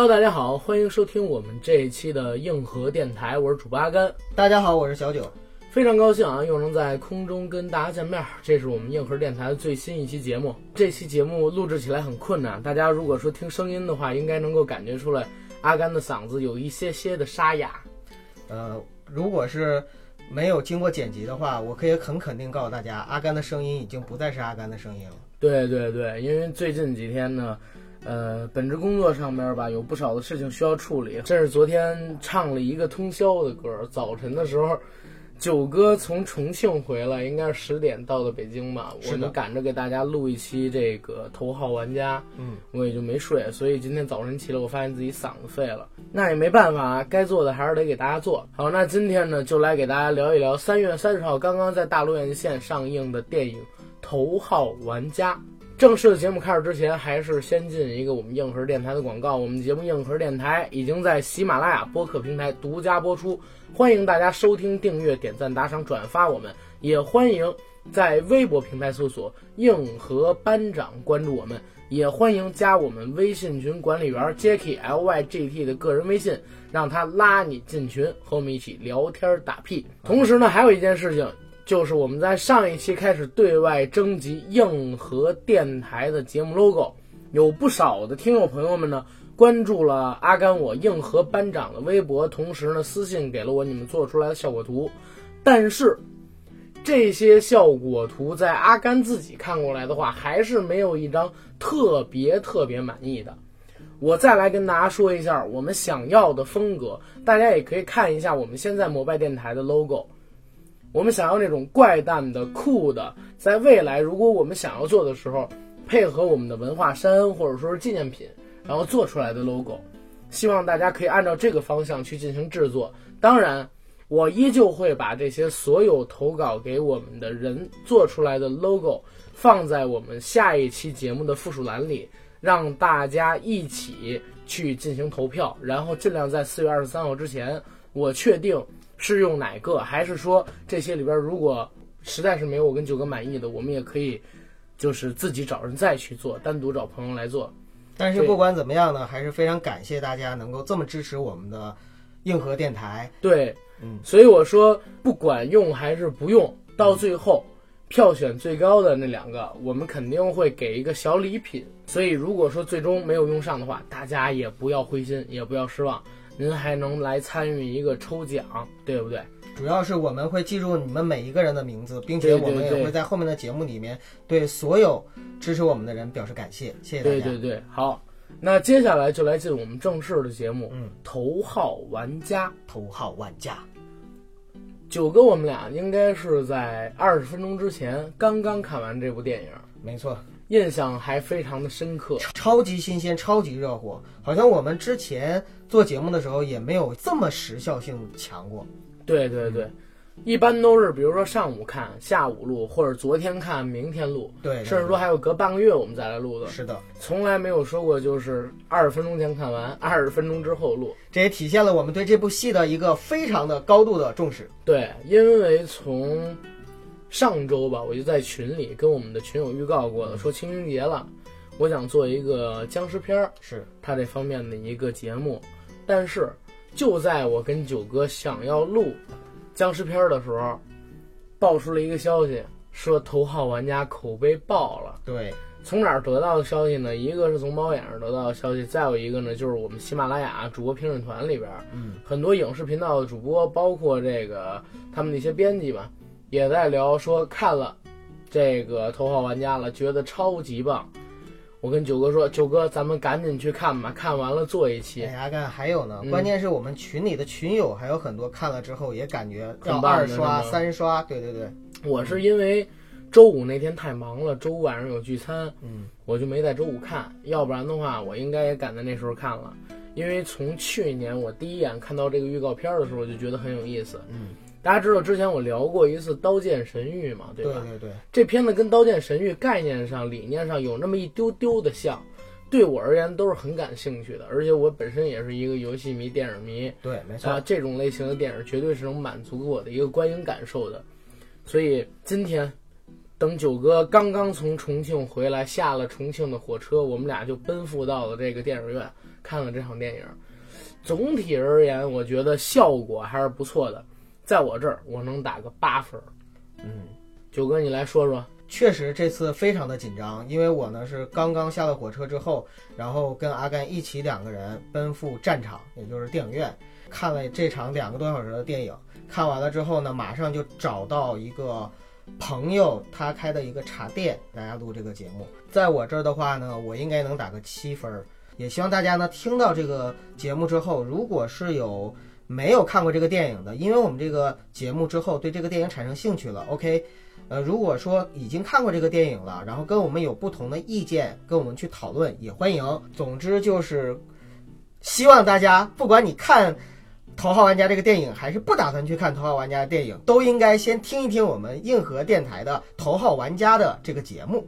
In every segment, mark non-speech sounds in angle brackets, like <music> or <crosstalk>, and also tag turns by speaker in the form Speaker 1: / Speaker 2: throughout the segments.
Speaker 1: Hello，大家好，欢迎收听我们这一期的硬核电台，我是主播阿甘。
Speaker 2: 大家好，我是小九，
Speaker 1: 非常高兴啊，又能在空中跟大家见面。这是我们硬核电台的最新一期节目。这期节目录制起来很困难，大家如果说听声音的话，应该能够感觉出来，阿甘的嗓子有一些些的沙哑。
Speaker 2: 呃，如果是没有经过剪辑的话，我可以很肯定告诉大家，阿甘的声音已经不再是阿甘的声音了。
Speaker 1: 对对对，因为最近几天呢，呃，本职工作上边吧，有不少的事情需要处理。这是昨天唱了一个通宵的歌，早晨的时候，九哥从重庆回来，应该是十点到的北京吧。我们赶着给大家录一期这个头号玩家，
Speaker 2: 嗯，
Speaker 1: 我也就没睡，所以今天早晨起来，我发现自己嗓子废了。那也没办法啊，该做的还是得给大家做。好，那今天呢，就来给大家聊一聊三月三十号刚刚在大陆院线上映的电影。头号玩家。正式的节目开始之前，还是先进一个我们硬核电台的广告。我们节目硬核电台已经在喜马拉雅播客平台独家播出，欢迎大家收听、订阅、点赞、打赏、转发我们，也欢迎在微博平台搜索“硬核班长”关注我们，也欢迎加我们微信群管理员 Jacky L Y G T 的个人微信，让他拉你进群，和我们一起聊天打屁。同时呢，还有一件事情。就是我们在上一期开始对外征集硬核电台的节目 logo，有不少的听友朋友们呢关注了阿甘我硬核班长的微博，同时呢私信给了我你们做出来的效果图，但是这些效果图在阿甘自己看过来的话，还是没有一张特别特别满意的。我再来跟大家说一下我们想要的风格，大家也可以看一下我们现在摩拜电台的 logo。我们想要那种怪诞的、酷的，在未来如果我们想要做的时候，配合我们的文化衫或者说是纪念品，然后做出来的 logo，希望大家可以按照这个方向去进行制作。当然，我依旧会把这些所有投稿给我们的人做出来的 logo 放在我们下一期节目的附属栏里，让大家一起去进行投票，然后尽量在四月二十三号之前，我确定。是用哪个？还是说这些里边，如果实在是没有我跟九哥满意的，我们也可以就是自己找人再去做，单独找朋友来做。
Speaker 2: 但是不管怎么样呢，还是非常感谢大家能够这么支持我们的硬核电台。
Speaker 1: 对，
Speaker 2: 嗯，
Speaker 1: 所以我说不管用还是不用，到最后票选最高的那两个，我们肯定会给一个小礼品。所以如果说最终没有用上的话，大家也不要灰心，也不要失望。您还能来参与一个抽奖，对不对？
Speaker 2: 主要是我们会记住你们每一个人的名字，并且我们也会在后面的节目里面对所有支持我们的人表示感谢，谢谢大
Speaker 1: 家。对对对，好，那接下来就来进我们正式的节目。
Speaker 2: 嗯，
Speaker 1: 头号玩家，
Speaker 2: 头号玩家，
Speaker 1: 九哥，我们俩应该是在二十分钟之前刚刚看完这部电影，
Speaker 2: 没错。
Speaker 1: 印象还非常的深刻，
Speaker 2: 超级新鲜，超级热火，好像我们之前做节目的时候也没有这么时效性强过。
Speaker 1: 对对对，一般都是比如说上午看，下午录，或者昨天看，明天录。
Speaker 2: 对，
Speaker 1: 甚至说还有隔半个月我们再来录的。
Speaker 2: 是的，
Speaker 1: 从来没有说过就是二十分钟前看完，<laughs> 二十分钟之后录。
Speaker 2: 这也体现了我们对这部戏的一个非常的高度的重视。
Speaker 1: 对，因为从。上周吧，我就在群里跟我们的群友预告过了，说清明节了，我想做一个僵尸片儿，
Speaker 2: 是
Speaker 1: 他这方面的一个节目。但是就在我跟九哥想要录僵尸片儿的时候，爆出了一个消息，说头号玩家口碑爆了。
Speaker 2: 对，
Speaker 1: 从哪儿得到的消息呢？一个是从猫眼上得到的消息，再有一个呢，就是我们喜马拉雅主播评审团里边，
Speaker 2: 嗯，
Speaker 1: 很多影视频道的主播，包括这个他们那些编辑吧。也在聊说看了这个《头号玩家》了，觉得超级棒。我跟九哥说：“九哥，咱们赶紧去看吧，看完了做一期。”
Speaker 2: 哎呀，看还有呢，关键是我们群里的群友还有很多看了之后也感觉要二刷、三刷。对对对，
Speaker 1: 我是因为周五那天太忙了，周五晚上有聚餐，
Speaker 2: 嗯，
Speaker 1: 我就没在周五看。要不然的话，我应该也赶在那时候看了。因为从去年我第一眼看到这个预告片的时候，我就觉得很有意思。
Speaker 2: 嗯。
Speaker 1: 大家知道之前我聊过一次《刀剑神域》嘛，
Speaker 2: 对
Speaker 1: 吧？
Speaker 2: 对对对，
Speaker 1: 这片子跟《刀剑神域》概念上、理念上有那么一丢丢的像，对我而言都是很感兴趣的。而且我本身也是一个游戏迷、电影迷，
Speaker 2: 对，没错，
Speaker 1: 啊，这种类型的电影绝对是能满足我的一个观影感受的。所以今天，等九哥刚刚从重庆回来，下了重庆的火车，我们俩就奔赴到了这个电影院，看了这场电影。总体而言，我觉得效果还是不错的。在我这儿，我能打个八分。
Speaker 2: 嗯，
Speaker 1: 九哥，你来说说。
Speaker 2: 确实，这次非常的紧张，因为我呢是刚刚下了火车之后，然后跟阿甘一起两个人奔赴战场，也就是电影院，看了这场两个多小时的电影。看完了之后呢，马上就找到一个朋友，他开的一个茶店，大家录这个节目。在我这儿的话呢，我应该能打个七分。也希望大家呢听到这个节目之后，如果是有没有看过这个电影的，因为我们这个节目之后对这个电影产生兴趣了，OK。呃，如果说已经看过这个电影了，然后跟我们有不同的意见，跟我们去讨论也欢迎。总之就是希望大家，不管你看《头号玩家》这个电影，还是不打算去看《头号玩家》的电影，都应该先听一听我们硬核电台的《头号玩家》的这个节目。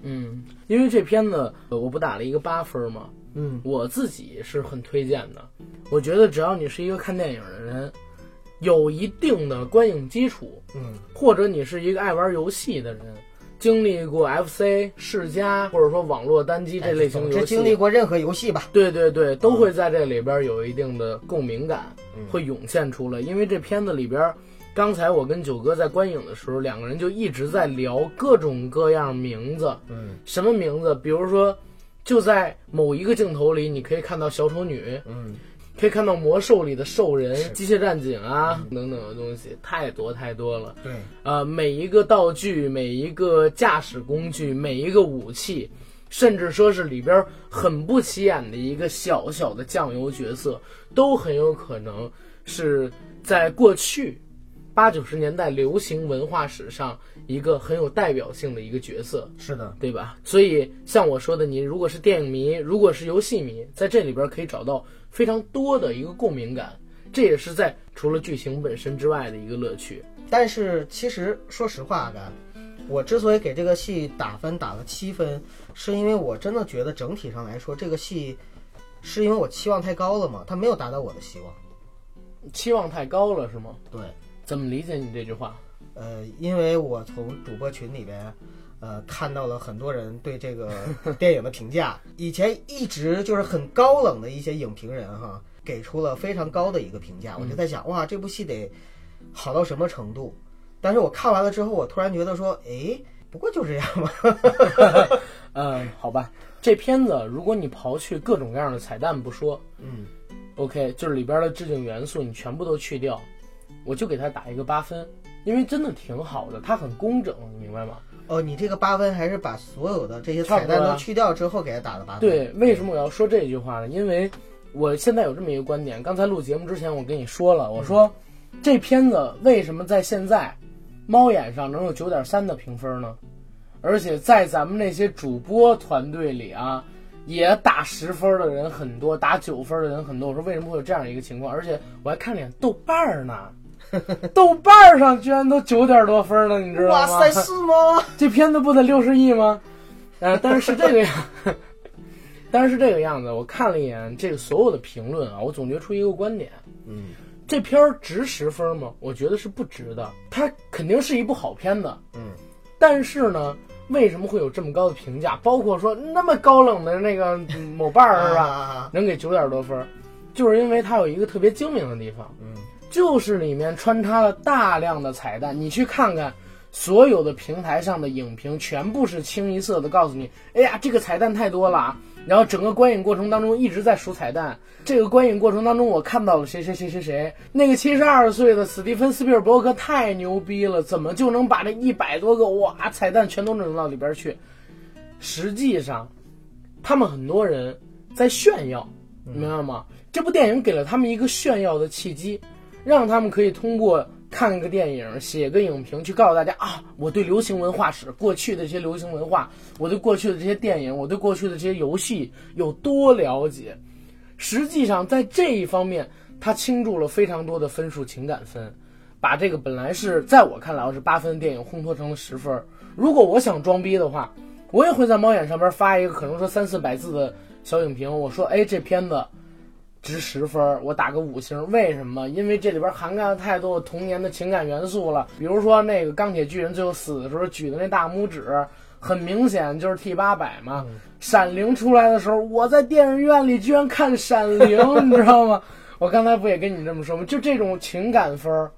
Speaker 1: 嗯，因为这片子我不打了一个八分吗？
Speaker 2: 嗯，
Speaker 1: 我自己是很推荐的。我觉得只要你是一个看电影的人。有一定的观影基础，
Speaker 2: 嗯，
Speaker 1: 或者你是一个爱玩游戏的人，经历过 FC 世嘉或者说网络单机这类型游戏，
Speaker 2: 经历过任何游戏吧？
Speaker 1: 对对对，都会在这里边有一定的共鸣感，会涌现出来。因为这片子里边，刚才我跟九哥在观影的时候，两个人就一直在聊各种各样名字，
Speaker 2: 嗯，
Speaker 1: 什么名字？比如说，就在某一个镜头里，你可以看到小丑女，
Speaker 2: 嗯。
Speaker 1: 可以看到魔兽里的兽人、机械战警啊等等的东西，太多太多了。
Speaker 2: 对，
Speaker 1: 呃，每一个道具、每一个驾驶工具、每一个武器，甚至说是里边很不起眼的一个小小的酱油角色，都很有可能是在过去八九十年代流行文化史上一个很有代表性的一个角色。
Speaker 2: 是的，
Speaker 1: 对吧？所以像我说的，你如果是电影迷，如果是游戏迷，在这里边可以找到。非常多的一个共鸣感，这也是在除了剧情本身之外的一个乐趣。
Speaker 2: 但是其实说实话，的，我之所以给这个戏打分打了七分，是因为我真的觉得整体上来说，这个戏是因为我期望太高了嘛，它没有达到我的希望。
Speaker 1: 期望太高了是吗？
Speaker 2: 对。
Speaker 1: 怎么理解你这句话？
Speaker 2: 呃，因为我从主播群里边。呃，看到了很多人对这个 <laughs> 电影的评价，以前一直就是很高冷的一些影评人哈，给出了非常高的一个评价。我就在想，哇，这部戏得好到什么程度？但是我看完了之后，我突然觉得说，哎，不过就这样吧。
Speaker 1: 嗯，<laughs> <laughs> 好吧，这片子如果你刨去各种各样的彩蛋不说，
Speaker 2: 嗯
Speaker 1: ，OK，就是里边的致敬元素你全部都去掉，我就给他打一个八分，因为真的挺好的，它很工整，你明白吗？
Speaker 2: 哦，你这个八分还是把所有的这些彩蛋都去掉之后给它打的八分？
Speaker 1: 对，为什么我要说这句话呢？因为我现在有这么一个观点，刚才录节目之前我跟你说了，我说这片子为什么在现在猫眼上能有九点三的评分呢？而且在咱们那些主播团队里啊，也打十分的人很多，打九分的人很多。我说为什么会有这样一个情况？而且我还看了眼豆瓣呢。<laughs> 豆瓣上居然都九点多分了，你知道吗？
Speaker 2: 哇塞，是吗？<laughs>
Speaker 1: 这片子不得六十亿吗？呃，但是是这个样，<laughs> 但是是这个样子。我看了一眼这个所有的评论啊，我总结出一个观点，
Speaker 2: 嗯，
Speaker 1: 这片儿值十分吗？我觉得是不值的。它肯定是一部好片子，
Speaker 2: 嗯，
Speaker 1: 但是呢，为什么会有这么高的评价？包括说那么高冷的那个某瓣儿是吧，能给九点多分，就是因为它有一个特别精明的地方，
Speaker 2: 嗯。
Speaker 1: 就是里面穿插了大量的彩蛋，你去看看，所有的平台上的影评全部是清一色的告诉你，哎呀，这个彩蛋太多了。然后整个观影过程当中一直在数彩蛋，这个观影过程当中我看到了谁谁谁谁谁，那个七十二岁的史蒂芬斯皮尔伯格太牛逼了，怎么就能把这一百多个哇彩蛋全都整到里边去？实际上，他们很多人在炫耀，明白吗？这部电影给了他们一个炫耀的契机。让他们可以通过看个电影、写个影评，去告诉大家啊，我对流行文化史、过去的这些流行文化，我对过去的这些电影，我对过去的这些游戏有多了解。实际上，在这一方面，他倾注了非常多的分数，情感分，把这个本来是在我看来是八分的电影烘托成了十分。如果我想装逼的话，我也会在猫眼上边发一个可能说三四百字的小影评，我说，哎，这片子。值十分，我打个五星。为什么？因为这里边涵盖了太多童年的情感元素了。比如说那个钢铁巨人最后死的时候举的那大拇指，很明显就是 T 八百嘛。闪灵出来的时候，我在电影院里居然看闪灵，你知道吗？我刚才不也跟你这么说吗？就这种情感分，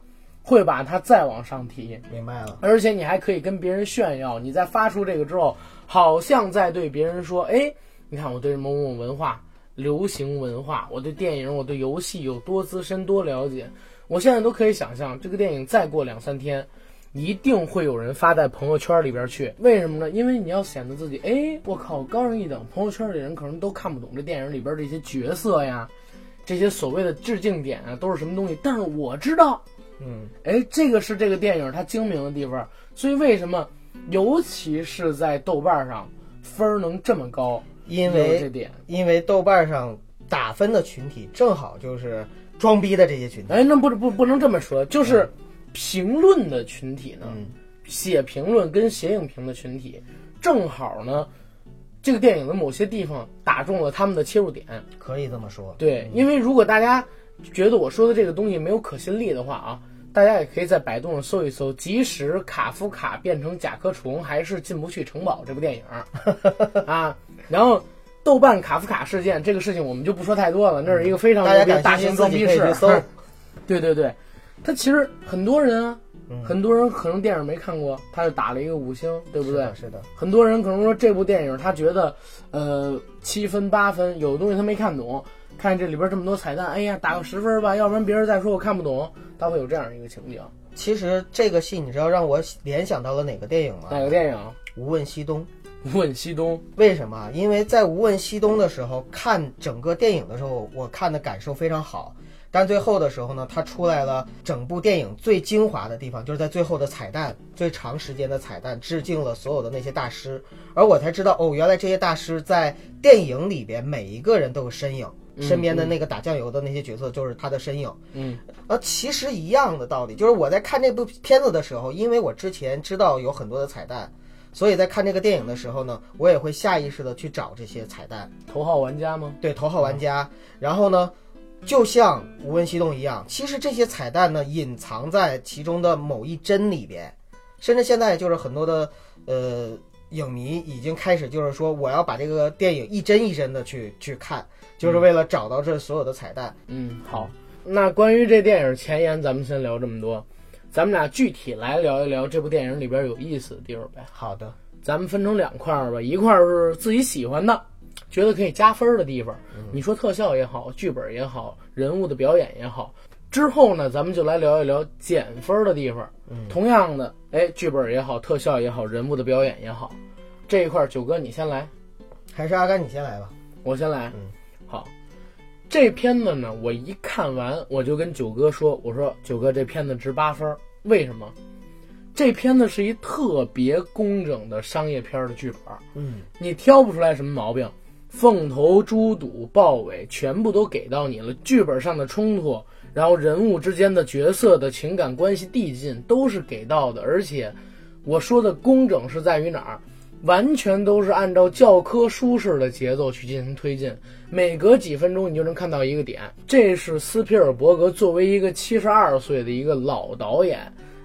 Speaker 1: 会把它再往上提。
Speaker 2: 明白了，
Speaker 1: 而且你还可以跟别人炫耀，你在发出这个之后，好像在对别人说：“哎，你看我对某某文化、流行文化，我对电影、我对游戏有多资深、多了解。”我现在都可以想象，这个电影再过两三天，一定会有人发在朋友圈里边去。为什么呢？因为你要显得自己，哎，我靠，高人一等。朋友圈里人可能都看不懂这电影里边这些角色呀，这些所谓的致敬点啊，都是什么东西。但是我知道。
Speaker 2: 嗯，
Speaker 1: 哎，这个是这个电影它精明的地方，所以为什么，尤其是在豆瓣上分儿能这么高，
Speaker 2: 因为
Speaker 1: 点。
Speaker 2: 因为豆瓣上打分的群体正好就是装逼的这些群体。
Speaker 1: 哎，那不不不能这么说，就是评论的群体呢，
Speaker 2: 嗯
Speaker 1: 写评论跟写影评的群体，正好呢，这个电影的某些地方打中了他们的切入点。
Speaker 2: 可以这么说。
Speaker 1: 对，因为如果大家觉得我说的这个东西没有可信力的话啊，大家也可以在百度上搜一搜，即使卡夫卡变成甲壳虫，还是进不去城堡这部电影 <laughs> 啊。然后豆瓣卡夫卡事件这个事情我们就不说太多了，那是一个非常
Speaker 2: 大家
Speaker 1: 牛逼的大型装逼事
Speaker 2: 自己可以去。搜。
Speaker 1: 对 <laughs> 对对，他其实很多人啊，
Speaker 2: 嗯
Speaker 1: 很多人可能电影没看过，他就打了一个五星，对不对？
Speaker 2: 是的，是的。
Speaker 1: 很多人可能说这部电影他觉得，呃，七分八分，有的东西他没看懂，看这里边这么多彩蛋，哎呀，打个十分吧，要不然别人再说我看不懂，他会有这样一个情景。
Speaker 2: 其实这个戏你知道让我联想到了哪个电影吗？
Speaker 1: 哪个电影？
Speaker 2: 《无问西东》。
Speaker 1: 问西东。
Speaker 2: 为什么？因为在《无问西东》的时候，看整个电影的时候，我看的感受非常好。但最后的时候呢，它出来了整部电影最精华的地方，就是在最后的彩蛋，最长时间的彩蛋，致敬了所有的那些大师。而我才知道，哦，原来这些大师在电影里边每一个人都有身影，身边的那个打酱油的那些角色就是他的身影。
Speaker 1: 嗯，
Speaker 2: 呃，其实一样的道理，就是我在看这部片子的时候，因为我之前知道有很多的彩蛋，所以在看这个电影的时候呢，我也会下意识的去找这些彩蛋，
Speaker 1: 头号玩家吗？
Speaker 2: 对头号玩家。然后呢，就像《无问西东》一样，其实这些彩蛋呢，隐藏在其中的某一帧里边，甚至现在就是很多的呃影迷已经开始就是说，我要把这个电影一帧一帧的去去看，就是为了找到这所有的彩蛋。
Speaker 1: 嗯，好。那关于这电影前言，咱们先聊这么多，咱们俩具体来聊一聊这部电影里边有意思的地方呗。
Speaker 2: 好的，
Speaker 1: 咱们分成两块儿吧，一块儿是自己喜欢的，觉得可以加分儿的地方。你说特效也好，剧本也好，人物的表演也好。之后呢，咱们就来聊一聊减分儿的地方。同样的，哎，剧本也好，特效也好，人物的表演也好，这一块儿九哥你先来，
Speaker 2: 还是阿甘你先来吧。
Speaker 1: 我先来。
Speaker 2: 嗯，
Speaker 1: 好。这片子呢，我一看完我就跟九哥说：“我说九哥，这片子值八分，为什么？这片子是一特别工整的商业片儿的剧本。
Speaker 2: 嗯，
Speaker 1: 你挑不出来什么毛病，凤头、猪肚、豹尾全部都给到你了。剧本上的冲突，然后人物之间的角色的情感关系递进都是给到的。而且，我说的工整是在于哪儿？完全都是按照教科书式的节奏去进行推进，每隔几分钟你就能看到一个点。这是斯皮尔伯格作为一个七十二岁的一个老导演。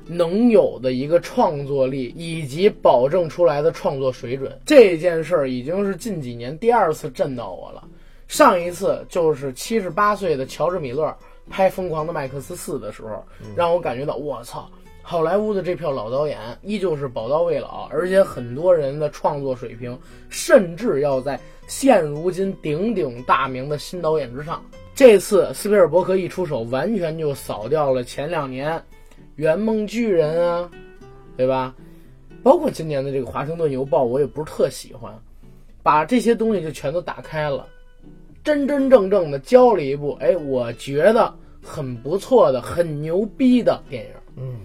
Speaker 1: 能有的一个创作力以及保证出来的创作水准，这件事儿已经是近几年第二次震到我了。上一次就是七十八岁的乔治米勒拍《疯狂的麦克斯四》的时候，让我感觉到我操，好莱坞的这票老导演依旧是宝刀未老，而且很多人的创作水平甚至要在现如今鼎鼎大名的新导演之上。这次斯皮尔伯格一出手，完全就扫掉了前两年。圆梦巨人啊，对吧？包括今年的这个华盛顿邮报，我也不是特喜欢，把这些东西就全都打开了，真真正正的教了一部，哎，我觉得很不错的、很牛逼的电影。
Speaker 2: 嗯，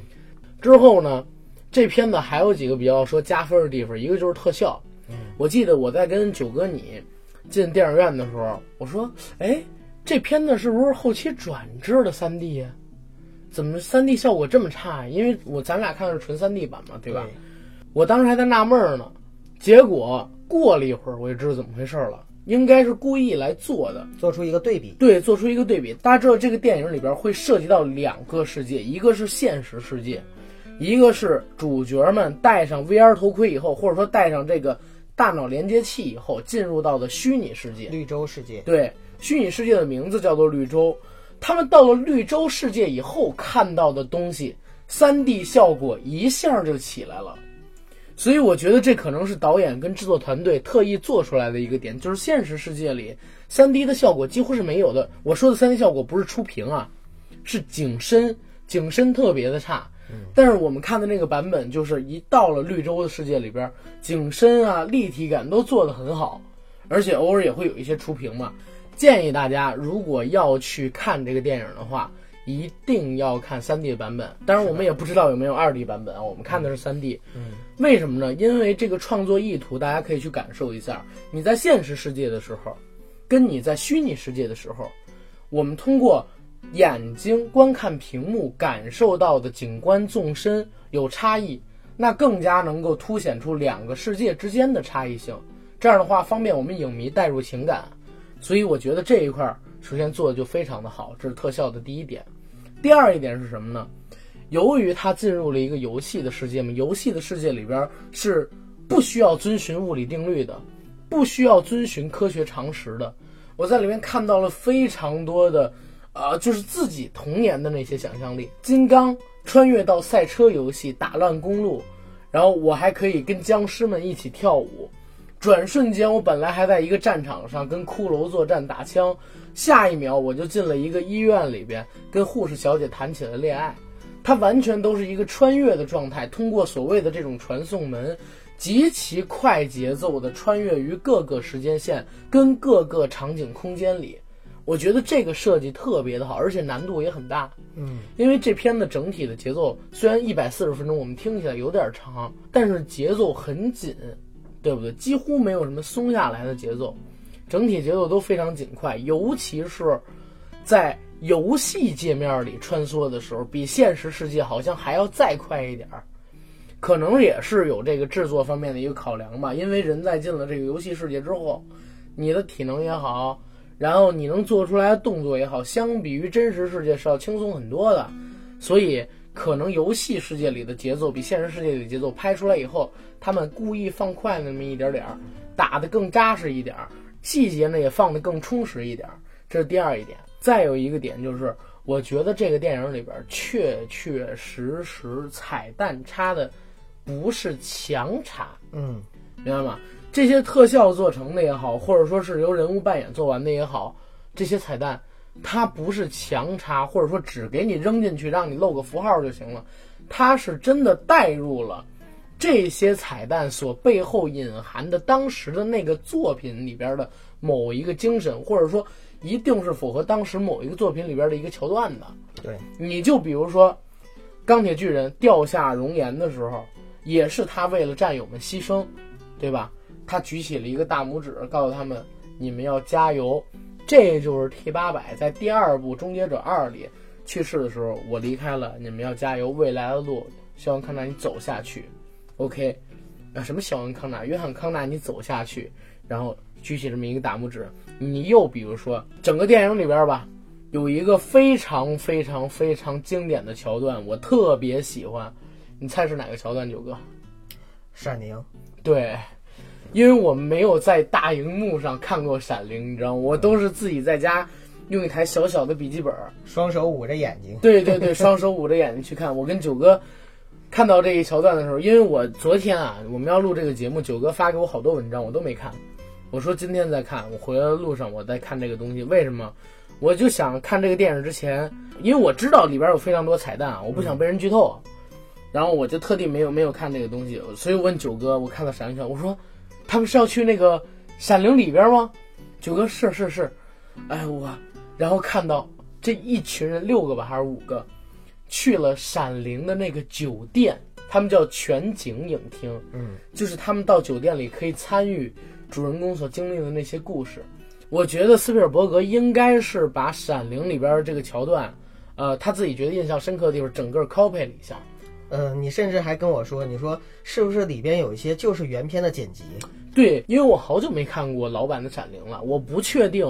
Speaker 1: 之后呢，这片子还有几个比较说加分的地方，一个就是特效。
Speaker 2: 嗯，
Speaker 1: 我记得我在跟九哥你进电影院的时候，我说，哎，这片子是不是后期转制的三 D 呀？怎么三 D 效果这么差呀？因为我咱俩看的是纯三 D 版嘛，对吧？我当时还在纳闷呢，结果过了一会儿我就知道怎么回事了，应该是故意来做的，
Speaker 2: 做出一个对比。
Speaker 1: 对，做出一个对比。大家知道这个电影里边会涉及到两个世界，一个是现实世界，一个是主角们戴上 VR 头盔以后，或者说戴上这个大脑连接器以后，进入到的虚拟世界。
Speaker 2: 绿洲世界，
Speaker 1: 对，虚拟世界的名字叫做绿洲。他们到了绿洲世界以后看到的东西，3D 效果一下就起来了。所以我觉得这可能是导演跟制作团队特意做出来的一个点，就是现实世界里 3D 的效果几乎是没有的。我说的 3D 效果不是出屏啊，是景深，景深特别的差。但是我们看的那个版本，就是一到了绿洲的世界里边，景深啊、立体感都做得很好，而且偶尔也会有一些出屏嘛。建议大家如果要去看这个电影的话，一定要看 3D 版本。当然，我们也不知道有没有 2D 版本啊，我们看的是 3D。
Speaker 2: 嗯，
Speaker 1: 为什么呢？因为这个创作意图，大家可以去感受一下。你在现实世界的时候，跟你在虚拟世界的时候，我们通过眼睛观看屏幕感受到的景观纵深有差异，那更加能够凸显出两个世界之间的差异性。这样的话，方便我们影迷带入情感。所以我觉得这一块儿首先做的就非常的好，这是特效的第一点。第二一点是什么呢？由于它进入了一个游戏的世界嘛，游戏的世界里边是不需要遵循物理定律的，不需要遵循科学常识的。我在里面看到了非常多的，呃，就是自己童年的那些想象力。金刚穿越到赛车游戏，打乱公路，然后我还可以跟僵尸们一起跳舞。转瞬间，我本来还在一个战场上跟骷髅作战打枪，下一秒我就进了一个医院里边，跟护士小姐谈起了恋爱。它完全都是一个穿越的状态，通过所谓的这种传送门，极其快节奏的穿越于各个时间线跟各个场景空间里。我觉得这个设计特别的好，而且难度也很大。
Speaker 2: 嗯，
Speaker 1: 因为这片子整体的节奏虽然一百四十分钟，我们听起来有点长，但是节奏很紧。对不对？几乎没有什么松下来的节奏，整体节奏都非常紧快，尤其是在游戏界面里穿梭的时候，比现实世界好像还要再快一点儿。可能也是有这个制作方面的一个考量吧，因为人在进了这个游戏世界之后，你的体能也好，然后你能做出来的动作也好，相比于真实世界是要轻松很多的，所以。可能游戏世界里的节奏比现实世界里的节奏拍出来以后，他们故意放快那么一点点儿，打得更扎实一点儿，细节呢也放得更充实一点儿，这是第二一点。再有一个点就是，我觉得这个电影里边确确实实彩蛋插的不是强插，
Speaker 2: 嗯，
Speaker 1: 明白吗？这些特效做成的也好，或者说是由人物扮演做完的也好，这些彩蛋。它不是强插，或者说只给你扔进去让你露个符号就行了，它是真的带入了这些彩蛋所背后隐含的当时的那个作品里边的某一个精神，或者说一定是符合当时某一个作品里边的一个桥段的。
Speaker 2: 对，
Speaker 1: 你就比如说钢铁巨人掉下熔岩的时候，也是他为了战友们牺牲，对吧？他举起了一个大拇指，告诉他们你们要加油。这就是 T 八百在第二部《终结者二》里去世的时候，我离开了，你们要加油，未来的路，肖恩康纳你走下去，OK，啊什么肖恩康纳，约翰康纳你走下去，然后举起这么一个大拇指。你又比如说整个电影里边吧，有一个非常非常非常经典的桥段，我特别喜欢，你猜是哪个桥段？九哥，
Speaker 2: 闪灵，
Speaker 1: 对。因为我没有在大荧幕上看过《闪灵》，你知道吗？我都是自己在家用一台小小的笔记本，
Speaker 2: 双手捂着眼睛。
Speaker 1: 对对对，双手捂着眼睛去看。我跟九哥看到这一桥段的时候，因为我昨天啊，我们要录这个节目，九哥发给我好多文章，我都没看。我说今天再看，我回来的路上我在看这个东西。为什么？我就想看这个电影之前，因为我知道里边有非常多彩蛋啊，我不想被人剧透，然后我就特地没有没有看这个东西。所以我问九哥，我看到《闪灵》，我说。他们是要去那个闪灵里边吗？九哥是是是，哎我，然后看到这一群人六个吧还是五个，去了闪灵的那个酒店，他们叫全景影厅，
Speaker 2: 嗯，
Speaker 1: 就是他们到酒店里可以参与主人公所经历的那些故事。我觉得斯皮尔伯格应该是把闪灵里边这个桥段，呃，他自己觉得印象深刻的地方，整个 copy 了一下。
Speaker 2: 嗯，你甚至还跟我说，你说是不是里边有一些就是原片的剪辑？
Speaker 1: 对，因为我好久没看过老版的《闪灵》了，我不确定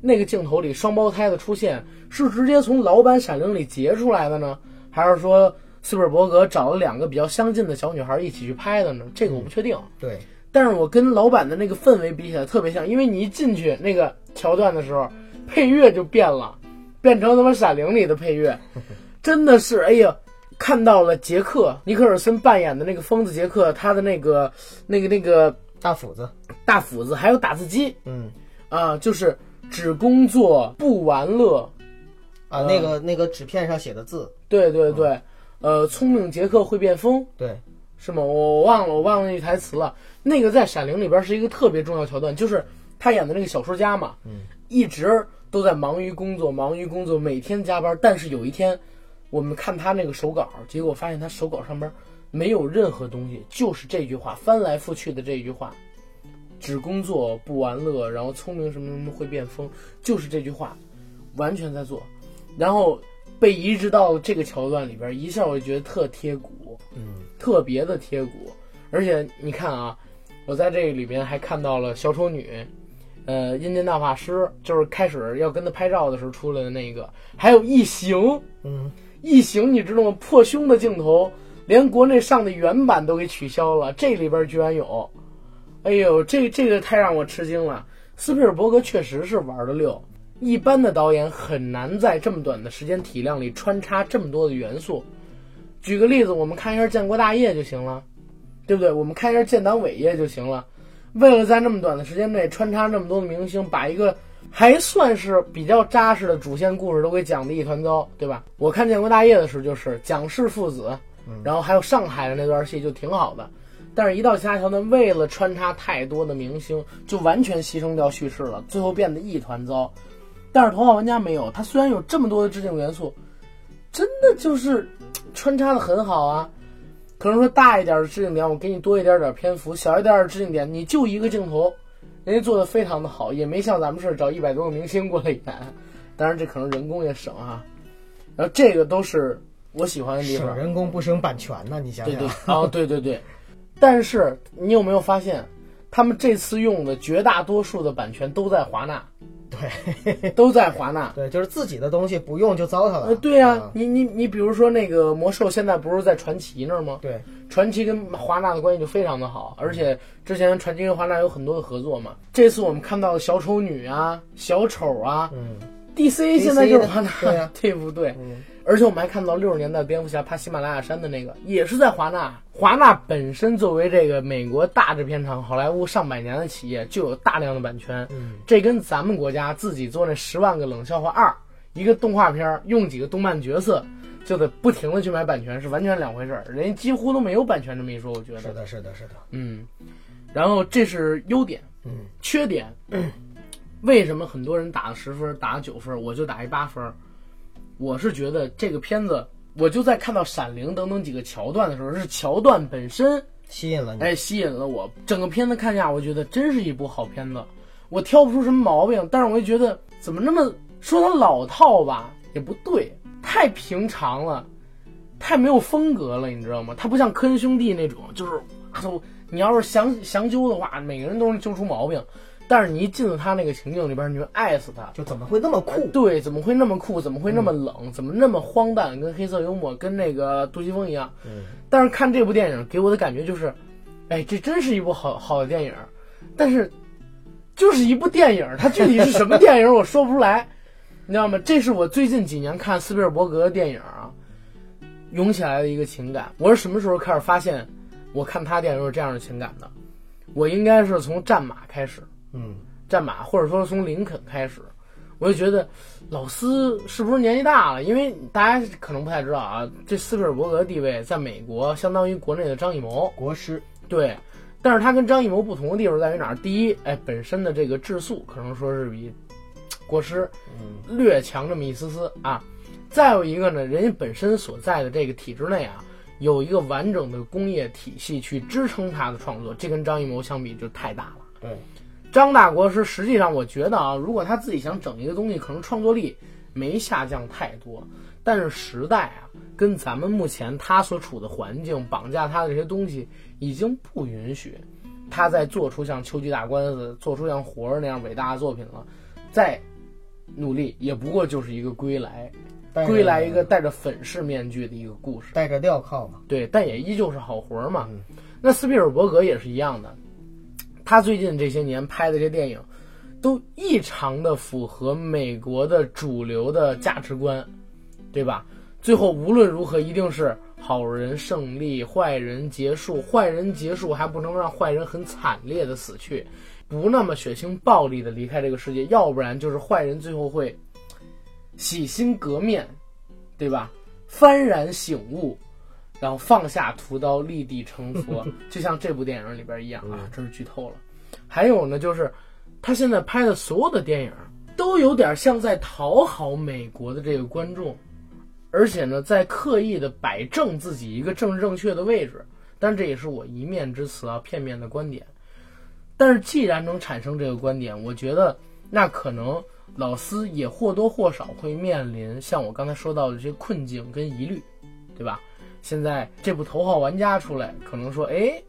Speaker 1: 那个镜头里双胞胎的出现是直接从老版《闪灵》里截出来的呢，还是说斯皮尔伯格找了两个比较相近的小女孩一起去拍的呢？这个我不确定。
Speaker 2: 对，
Speaker 1: 但是我跟老版的那个氛围比起来特别像，因为你一进去那个桥段的时候，配乐就变了，变成他妈《闪灵》里的配乐，<laughs> 真的是哎呀，看到了杰克尼克尔森扮演的那个疯子杰克，他的那个那个那个
Speaker 2: 大斧子，
Speaker 1: 大斧子，还有打字机。
Speaker 2: 嗯。
Speaker 1: 啊，就是只工作不玩乐，
Speaker 2: 啊，
Speaker 1: 嗯
Speaker 2: 那个那个纸片上写的字，
Speaker 1: 对对对，呃，聪明杰克会变疯，
Speaker 2: 对，
Speaker 1: 是吗？我我忘了，我忘了那句台词了。那个在《闪灵》里边是一个特别重要桥段，就是他演的那个小说家嘛，
Speaker 2: 嗯，
Speaker 1: 一直都在忙于工作，忙于工作，每天加班。但是有一天，我们看他那个手稿，结果发现他手稿上边没有任何东西，就是这句话翻来覆去的这句话，只工作不玩乐，然后聪明什么什么会变疯，就是这句话，完全在做，然后被移植到这个桥段里边，一下我就觉得特贴骨，
Speaker 2: 嗯。
Speaker 1: 特别的贴骨。而且你看啊，我在这个里边还看到了小丑女，呃，阴间大法师，就是开始要跟他拍照的时候出来的那个，还有异形，
Speaker 2: 嗯，
Speaker 1: 异形你知道吗？破胸的镜头，连国内上的原版都给取消了，这里边居然有，哎呦，这这个太让我吃惊了。斯皮尔伯格确实是玩的溜，一般的导演很难在这么短的时间体量里穿插这么多的元素。举个例子，我们看一下建国大业就行了，对不对？我们看一下建党伟业就行了。为了在那么短的时间内穿插那么多的明星，把一个还算是比较扎实的主线故事都给讲的一团糟，对吧？我看建国大业的时候，就是蒋氏父子，然后还有上海的那段戏就挺好的。但是，一到其他桥段，为了穿插太多的明星，就完全牺牲掉叙事了，最后变得一团糟。但是《头号玩家》没有，它虽然有这么多的致敬元素，真的就是穿插的很好啊。可能说大一点的致敬点，我给你多一点点篇幅；小一点的致敬点，你就一个镜头，人家做的非常的好，也没像咱们似的找一百多个明星过来演。当然，这可能人工也省啊。然后这个都是我喜欢的地方
Speaker 2: 省。人工不省版权呢，你想
Speaker 1: 对
Speaker 2: 想
Speaker 1: 对，哦，对对对。<laughs> 但是你有没有发现，他们这次用的绝大多数的版权都在华纳，
Speaker 2: 对
Speaker 1: 都在华纳。<laughs>
Speaker 2: 对，就是自己的东西不用就糟蹋了。
Speaker 1: 呃，对呀、
Speaker 2: 啊
Speaker 1: 你你你比如说那个魔兽，现在不是在传奇那儿吗？
Speaker 2: 对，
Speaker 1: 传奇跟华纳的关系就非常的好，而且之前传奇跟华纳有很多的合作嘛。这次我们看到的小丑女啊、小丑啊
Speaker 2: 嗯
Speaker 1: ，DC 现在就是华纳，
Speaker 2: 对呀 <laughs>
Speaker 1: 对不对？
Speaker 2: 嗯，
Speaker 1: 而且我们还看到六十年代蝙蝠侠爬喜马拉雅山的那个，也是在华纳。华纳本身作为这个美国大制片厂、好莱坞上百年的企业，就有大量的版权。
Speaker 2: 嗯，
Speaker 1: 这跟咱们国家自己做那《十万个冷笑话二》一个动画片儿，用几个动漫角色，就得不停的去买版权，是完全两回事儿。人家几乎都没有版权这么一说，我觉得。
Speaker 2: 是的，是的，是的。
Speaker 1: 嗯，然后这是优点，
Speaker 2: 嗯，
Speaker 1: 缺点，<clears throat> 为什么很多人打了十分，打了九分，我就打一八分？我是觉得这个片子，我就在看到《闪灵》等等几个桥段的时候，是桥段本身，
Speaker 2: 吸引了你。
Speaker 1: 哎，吸引了我。整个片子看下，我觉得真是一部好片子，我挑不出什么毛病，但是我又觉得怎么那么说它老套吧，也不对，太平常了，太没有风格了，你知道吗？它不像科恩兄弟那种，就是啊都你要是详详究的话，每个人都能揪出毛病，但是你一进了他那个情境里边，你就爱死他。
Speaker 2: 就怎么会那么酷？
Speaker 1: 对，怎么会那么酷？怎么会那么冷？怎么那么荒诞？跟黑色幽默，跟那个杜琪峰一样。
Speaker 2: 嗯，
Speaker 1: 但是看这部电影给我的感觉就是，哎，这真是一部好好的电影，但是就是一部电影，它具体是什么电影我说不出来，<laughs> 你知道吗？这是我最近几年看斯皮尔伯格的电影啊，涌起来的一个情感。我是什么时候开始发现我看他电影有这样的情感的？我应该是从《战马》开始，
Speaker 2: 嗯，
Speaker 1: 战马，或者说从林肯开始，我就觉得老斯是不是年纪大了？因为大家可能不太知道啊，这斯皮尔伯格的地位在美国相当于国内的张艺谋，
Speaker 2: 国师。
Speaker 1: 对。但是他跟张艺谋不同的地方在于哪儿？第一，哎，本身的这个质素可能说是比国师
Speaker 2: 嗯
Speaker 1: 略强这么一丝丝啊。再有一个呢，人家本身所在的这个体制内啊，有一个完整的工业体系去支撑他的创作，这跟张艺谋相比就太大了。
Speaker 2: 对，
Speaker 1: 张大国师实际上，我觉得啊，如果他自己想整一个东西，可能创作力没下降太多，但是时代啊，跟咱们目前他所处的环境绑架他的这些东西，已经不允许他再做出像《秋菊打官司》、做出像《活着》那样伟大的作品了。再努力，也不过就是一个归来。归来一个戴着粉饰面具的一个故事。
Speaker 2: 戴着镣铐嘛，
Speaker 1: 对，但也依旧是好活儿嘛。
Speaker 2: 嗯
Speaker 1: 那斯皮尔伯格也是一样的，他最近这些年拍的这些电影，都异常的符合美国的主流的价值观，对吧？最后无论如何，一定是好人胜利，坏人结束。坏人结束还不能让坏人很惨烈的死去，不那么血腥暴力的离开这个世界，要不然就是坏人最后会洗心革面，对吧？幡然醒悟，然后放下屠刀，立地成佛，<laughs> 就像这部电影里边一样啊，这是剧透了。还有呢，就是他现在拍的所有的电影都有点像在讨好美国的这个观众，而且呢，在刻意的摆正自己一个政治正确的位置。但这也是我一面之词啊，片面的观点。但是既然能产生这个观点，我觉得那可能老斯也或多或少会面临像我刚才说到的这些困境跟疑虑，对吧？现在这部《头号玩家》出来，可能说，哎，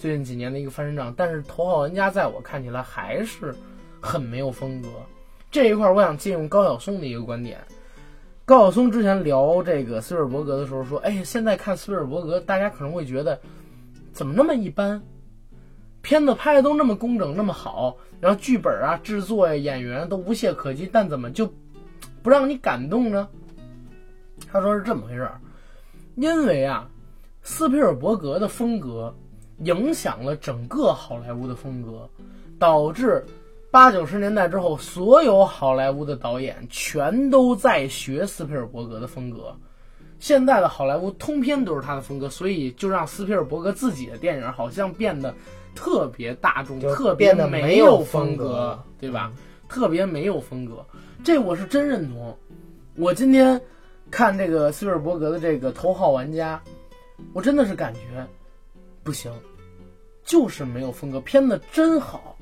Speaker 1: 最近几年的一个翻身仗，但是《头号玩家》在我看起来还是很没有风格。这一块，我想借用高晓松的一个观点。高晓松之前聊这个斯皮尔伯格的时候说，哎，现在看斯皮尔伯格，大家可能会觉得怎么那么一般？片子拍的都那么工整，那么好，然后剧本啊、制作呀、演员都无懈可击，但怎么就不让你感动呢？他说是这么回事儿，因为啊，斯皮尔伯格的风格影响了整个好莱坞的风格，导致八九十年代之后，所有好莱坞的导演全都在学斯皮尔伯格的风格。现在的好莱坞通篇都是他的风格，所以就让斯皮尔伯格自己的电影好像变得特别大众，特别没
Speaker 2: 没有
Speaker 1: 风
Speaker 2: 风格
Speaker 1: 对吧？特别没有风格，这我是真认同。我今天看这个斯皮尔伯格的这个《头号玩家》，我真的是感觉不行，就是没有风格。片子真好。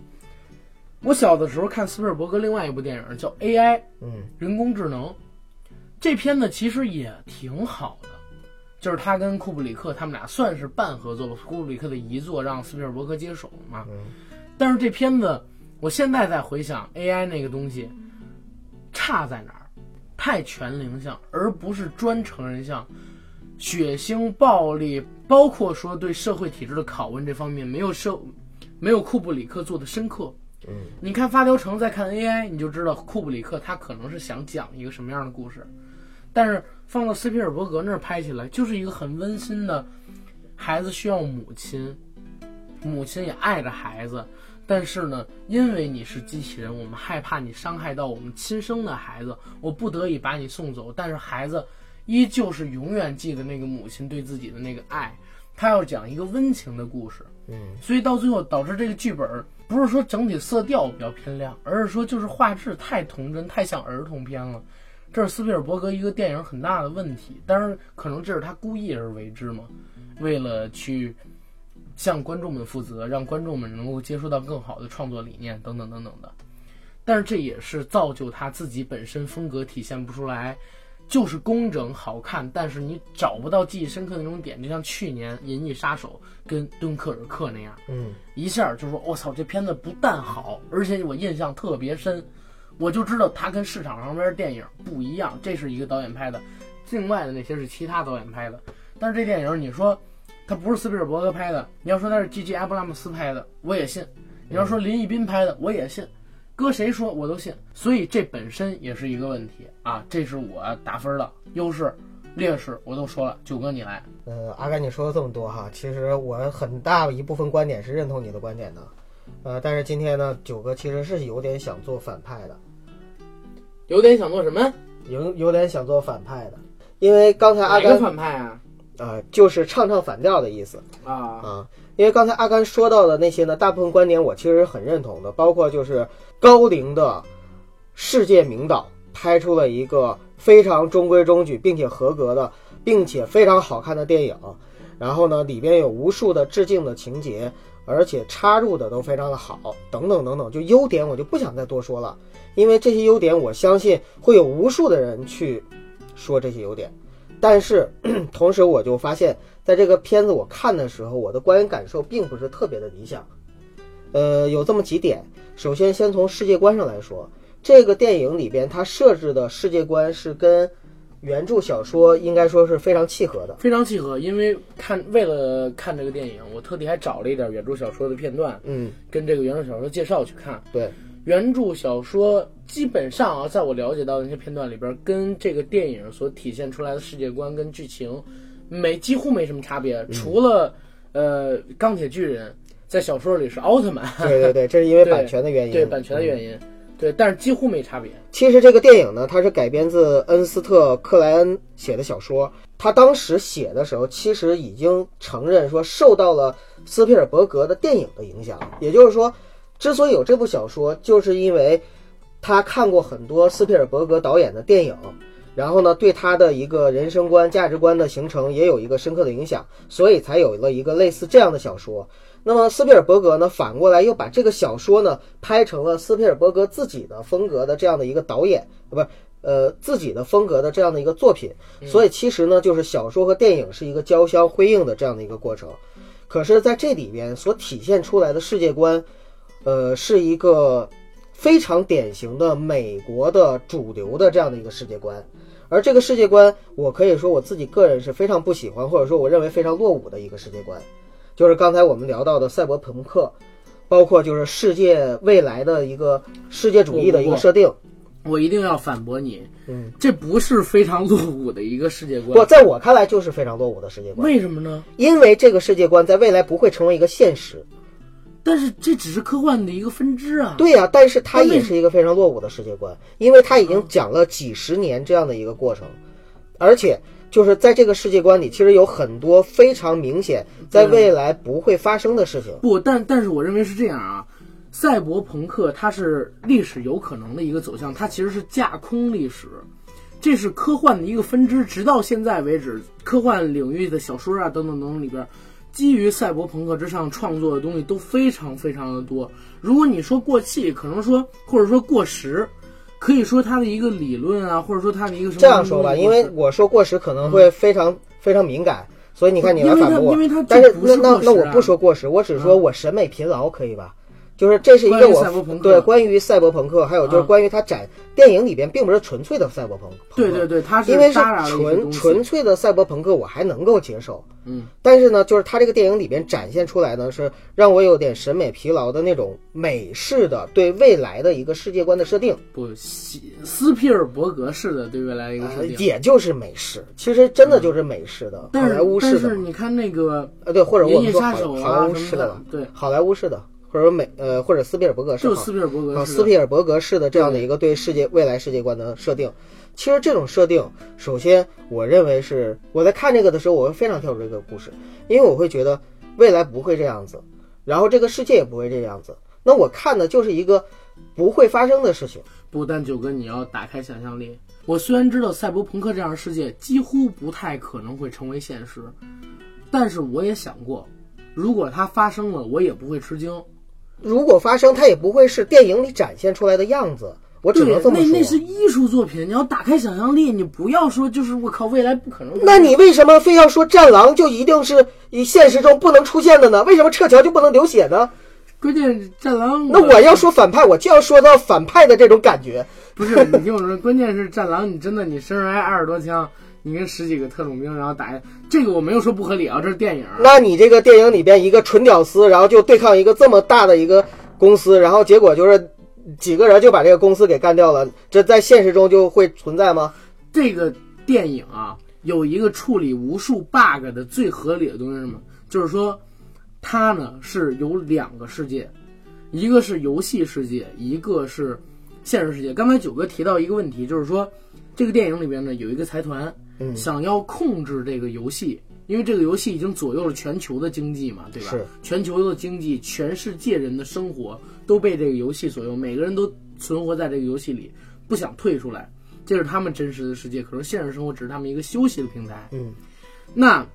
Speaker 1: 我小的时候看斯皮尔伯格另外一部电影叫《AI》，
Speaker 2: 嗯，
Speaker 1: 人工智能，这片子其实也挺好的，就是他跟库布里克他们俩算是半合作吧。库布里克的遗作让斯皮尔伯格接手嘛，
Speaker 2: 嗯
Speaker 1: 但是这片子我现在在回想 AI 那个东西差在哪儿？太全龄向，而不是专成人向，血腥暴力，包括说对社会体制的拷问这方面没有社没有库布里克做的深刻。
Speaker 2: 嗯，
Speaker 1: 你看《发条城》再看 AI，你就知道库布里克他可能是想讲一个什么样的故事，但是放到斯皮尔伯格那儿拍起来，就是一个很温馨的，孩子需要母亲，母亲也爱着孩子，但是呢，因为你是机器人，我们害怕你伤害到我们亲生的孩子，我不得已把你送走，但是孩子依旧是永远记得那个母亲对自己的那个爱，他要讲一个温情的故事，
Speaker 2: 嗯，
Speaker 1: 所以到最后导致这个剧本儿不是说整体色调比较偏亮，而是说就是画质太童真，太像儿童片了。这是斯皮尔伯格一个电影很大的问题，当然可能这是他故意而为之嘛，为了去向观众们负责，让观众们能够接触到更好的创作理念等等等等的。但是这也是造就他自己本身风格体现不出来，就是工整好看，但是你找不到记忆深刻的那种点，就像去年《银翼杀手》跟《敦刻尔克》那样，
Speaker 2: 嗯，
Speaker 1: 一下就说我操，这片子不但好，而且我印象特别深，我就知道它跟市场上边的电影不一样，这是一个导演拍的，境外的那些是其他导演拍的。但是这电影你说它不是斯皮尔伯格拍的，你要说他是 G.G. 阿布拉姆斯拍的，我也信；你要说林一斌拍的，我也信。搁谁说我都信，所以这本身也是一个问题啊，这是我打分的优势、劣势，我都说了。九哥你来，
Speaker 2: 呃，阿甘你说了这么多哈，其实我很大一部分观点是认同你的观点的，呃，但是今天呢，九哥其实是有点想做反派的，
Speaker 1: 有点想做什么？
Speaker 2: 有有点想做反派的，因为刚才阿甘
Speaker 1: 反派啊？
Speaker 2: 啊、就是唱唱反调的意思
Speaker 1: 啊，
Speaker 2: 啊，因为刚才阿甘说到的那些呢，大部分观点我其实很认同的，包括就是高龄的世界名导拍出了一个非常中规中矩并且合格的，并且非常好看的电影，然后呢，里边有无数的致敬的情节，而且插入的都非常的好，等等等等，就优点我就不想再多说了，因为这些优点我相信会有无数的人去说这些优点，但是 <clears throat> 同时我就发现，在这个片子我看的时候，我的观影感受并不是特别的理想。呃，有这么几点，首先先从世界观上来说，这个电影里边它设置的世界观是跟原著小说应该说是非常契合的。
Speaker 1: 非常契合，因为看为了看这个电影，我特地还找了一点原著小说的片段，
Speaker 2: 嗯，
Speaker 1: 跟这个原著小说介绍去看。
Speaker 2: 对，
Speaker 1: 原著小说基本上啊，在我了解到的那些片段里边，跟这个电影所体现出来的世界观跟剧情没几乎没什么差别，除了呃钢铁巨人在小说里是奥特曼，<laughs>
Speaker 2: 对对对，这是因为版权的原因。
Speaker 1: 对版权的原因，对，但是几乎没差别。
Speaker 2: 其实这个电影呢，它是改编自恩斯特·克莱恩写的小说。他当时写的时候，其实已经承认说受到了斯皮尔伯格的电影的影响。也就是说，之所以有这部小说，就是因为他看过很多斯皮尔伯格导演的电影，然后呢，对他的一个人生观、价值观的形成也有一个深刻的影响，所以才有了一个类似这样的小说。那么斯皮尔伯格呢，反过来又把这个小说呢拍成了斯皮尔伯格自己的风格的这样的一个导演，呃不是呃自己的风格的这样的一个作品。所以其实呢，就是小说和电影是一个交相辉映的这样的一个过程。可是在这里边所体现出来的世界观，呃，是一个非常典型的美国的主流的这样的一个世界观。而这个世界观，我可以说我自己个人是非常不喜欢，或者说我认为非常落伍的一个世界观。就是刚才我们聊到的赛博朋克，包括就是世界未来的一个世界主义的一个设定。
Speaker 1: 我一定要反驳你，
Speaker 2: 嗯，
Speaker 1: 这不是非常落伍的一个世界观不，
Speaker 2: 在我看来就是非常落伍的世界观，
Speaker 1: 为什么呢？
Speaker 2: 因为这个世界观在未来不会成为一个现实。
Speaker 1: 但是这只是科幻的一个分支啊。
Speaker 2: 对呀、但是它也是一个非常落伍的世界观，因为它已经讲了几十年这样的一个过程，而且就是在这个世界观里，其实有很多非常明显在未来不会发生的事情。
Speaker 1: 不，但但是我认为是这样啊，赛博朋克它是历史有可能的一个走向，它其实是架空历史，这是科幻的一个分支。直到现在为止，科幻领域的小说啊等等等等里边，基于赛博朋克之上创作的东西都非常非常的多。如果你说过气，可能说或者说过时。可以说它的一个理论啊，或者说它的一个什么
Speaker 2: 这样说吧，因为我说过时可能会非常、非常敏感，所以你看你来反驳我。
Speaker 1: 因为它因为它
Speaker 2: 但是那那那我不说过时，我只说我审美疲劳，可以吧？就是这是一个我对关于赛博朋克，还有就是
Speaker 1: 啊
Speaker 2: 关于它展电影里边并不是纯粹的赛博朋克，
Speaker 1: 对对对，它是
Speaker 2: 因为是纯纯粹的赛博朋克，我还能够接受。
Speaker 1: 嗯，
Speaker 2: 但是呢，就是它这个电影里边展现出来呢，是让我有点审美疲劳的那种美式的对未来的一个世界观的设定，
Speaker 1: 不，斯斯皮尔伯格式的对未来的一个设
Speaker 2: 呃
Speaker 1: 定。
Speaker 2: 也就是美式，其实真的就是美式的，好
Speaker 1: 但是
Speaker 2: 莱坞式的
Speaker 1: 但是，你看那个
Speaker 2: 呃，对，或者我们说好莱坞式的吧，，
Speaker 1: 对，
Speaker 2: 好莱坞式的，或者说美呃或者斯皮尔伯格式好
Speaker 1: 就斯皮尔伯格。
Speaker 2: 斯皮尔伯格式的这样的一个对世界未来世界观的设定。其实这种设定，首先我认为是我在看这个的时候，我会非常跳出这个故事，因为我会觉得未来不会这样子，然后这个世界也不会这样子。那我看的就是一个不会发生的事情。
Speaker 1: 不但九哥，你要打开想象力。我虽然知道赛博朋克这样的世界几乎不太可能会成为现实，但是我也想过，如果它发生了，我也不会吃惊。
Speaker 2: 如果发生，它也不会是电影里展现出来的样子。我只能这，么
Speaker 1: 那
Speaker 2: 说。
Speaker 1: 那那是艺术作品，你要打开想象力，你不要说就是我靠，未来不可能。
Speaker 2: 那你为什么非要说战狼就一定是以现实中不能出现的呢？为什么撤侨就不能流血呢？
Speaker 1: 关键是战狼，
Speaker 2: 那我要说反派，我就要说到反派的这种感觉。
Speaker 1: 不是你听我说，关键是战狼，你真的你身上挨二十多枪，你跟十几个特种兵，然后打这个我没有说不合理啊，这是电影。
Speaker 2: 那你这个电影里边一个纯屌丝，然后就对抗一个这么大的一个公司，然后结果就是几个人就把这个公司给干掉了，这在现实中就会存在吗？
Speaker 1: 这个电影啊，有一个处理无数 bug 的最合理的东西是什么？就是说，它呢是有两个世界，一个是游戏世界，一个是现实世界。刚才九哥提到一个问题，就是说，这个电影里边呢有一个财团，
Speaker 2: 嗯
Speaker 1: 想要控制这个游戏，因为这个游戏已经左右了全球的经济嘛，对吧？
Speaker 2: 是
Speaker 1: 全球的经济，全世界人的生活都被这个游戏左右，每个人都存活在这个游戏里，不想退出来。这是他们真实的世界，可是现实生活只是他们一个休息的平台。
Speaker 2: 嗯，
Speaker 1: 那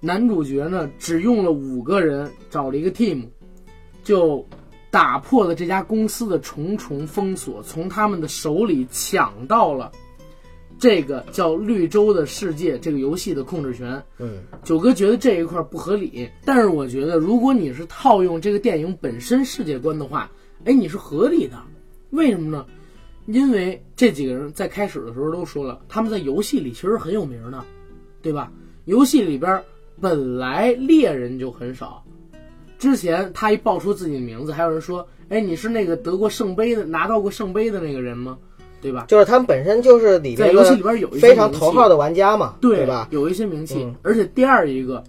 Speaker 1: 男主角呢，只用了五个人，找了一个 team，就打破了这家公司的重重封锁，从他们的手里抢到了这个叫绿洲的世界这个游戏的控制权。
Speaker 2: 嗯，
Speaker 1: 九哥觉得这一块不合理，但是我觉得如果你是套用这个电影本身世界观的话，哎，你是合理的。为什么呢？因为这几个人在开始的时候都说了，他们在游戏里其实很有名的，对吧？游戏里边本来猎人就很少，之前他一报出自己的名字，还有人说：“哎，你是那个得过圣杯的、拿到过圣杯的那个人吗？”对吧？
Speaker 2: 就是他们本身就是里边
Speaker 1: 在游戏里边有一些
Speaker 2: 非常头号的玩家嘛，
Speaker 1: 对
Speaker 2: 吧？
Speaker 1: 有一些名气，
Speaker 2: 嗯
Speaker 1: 而且第二一个，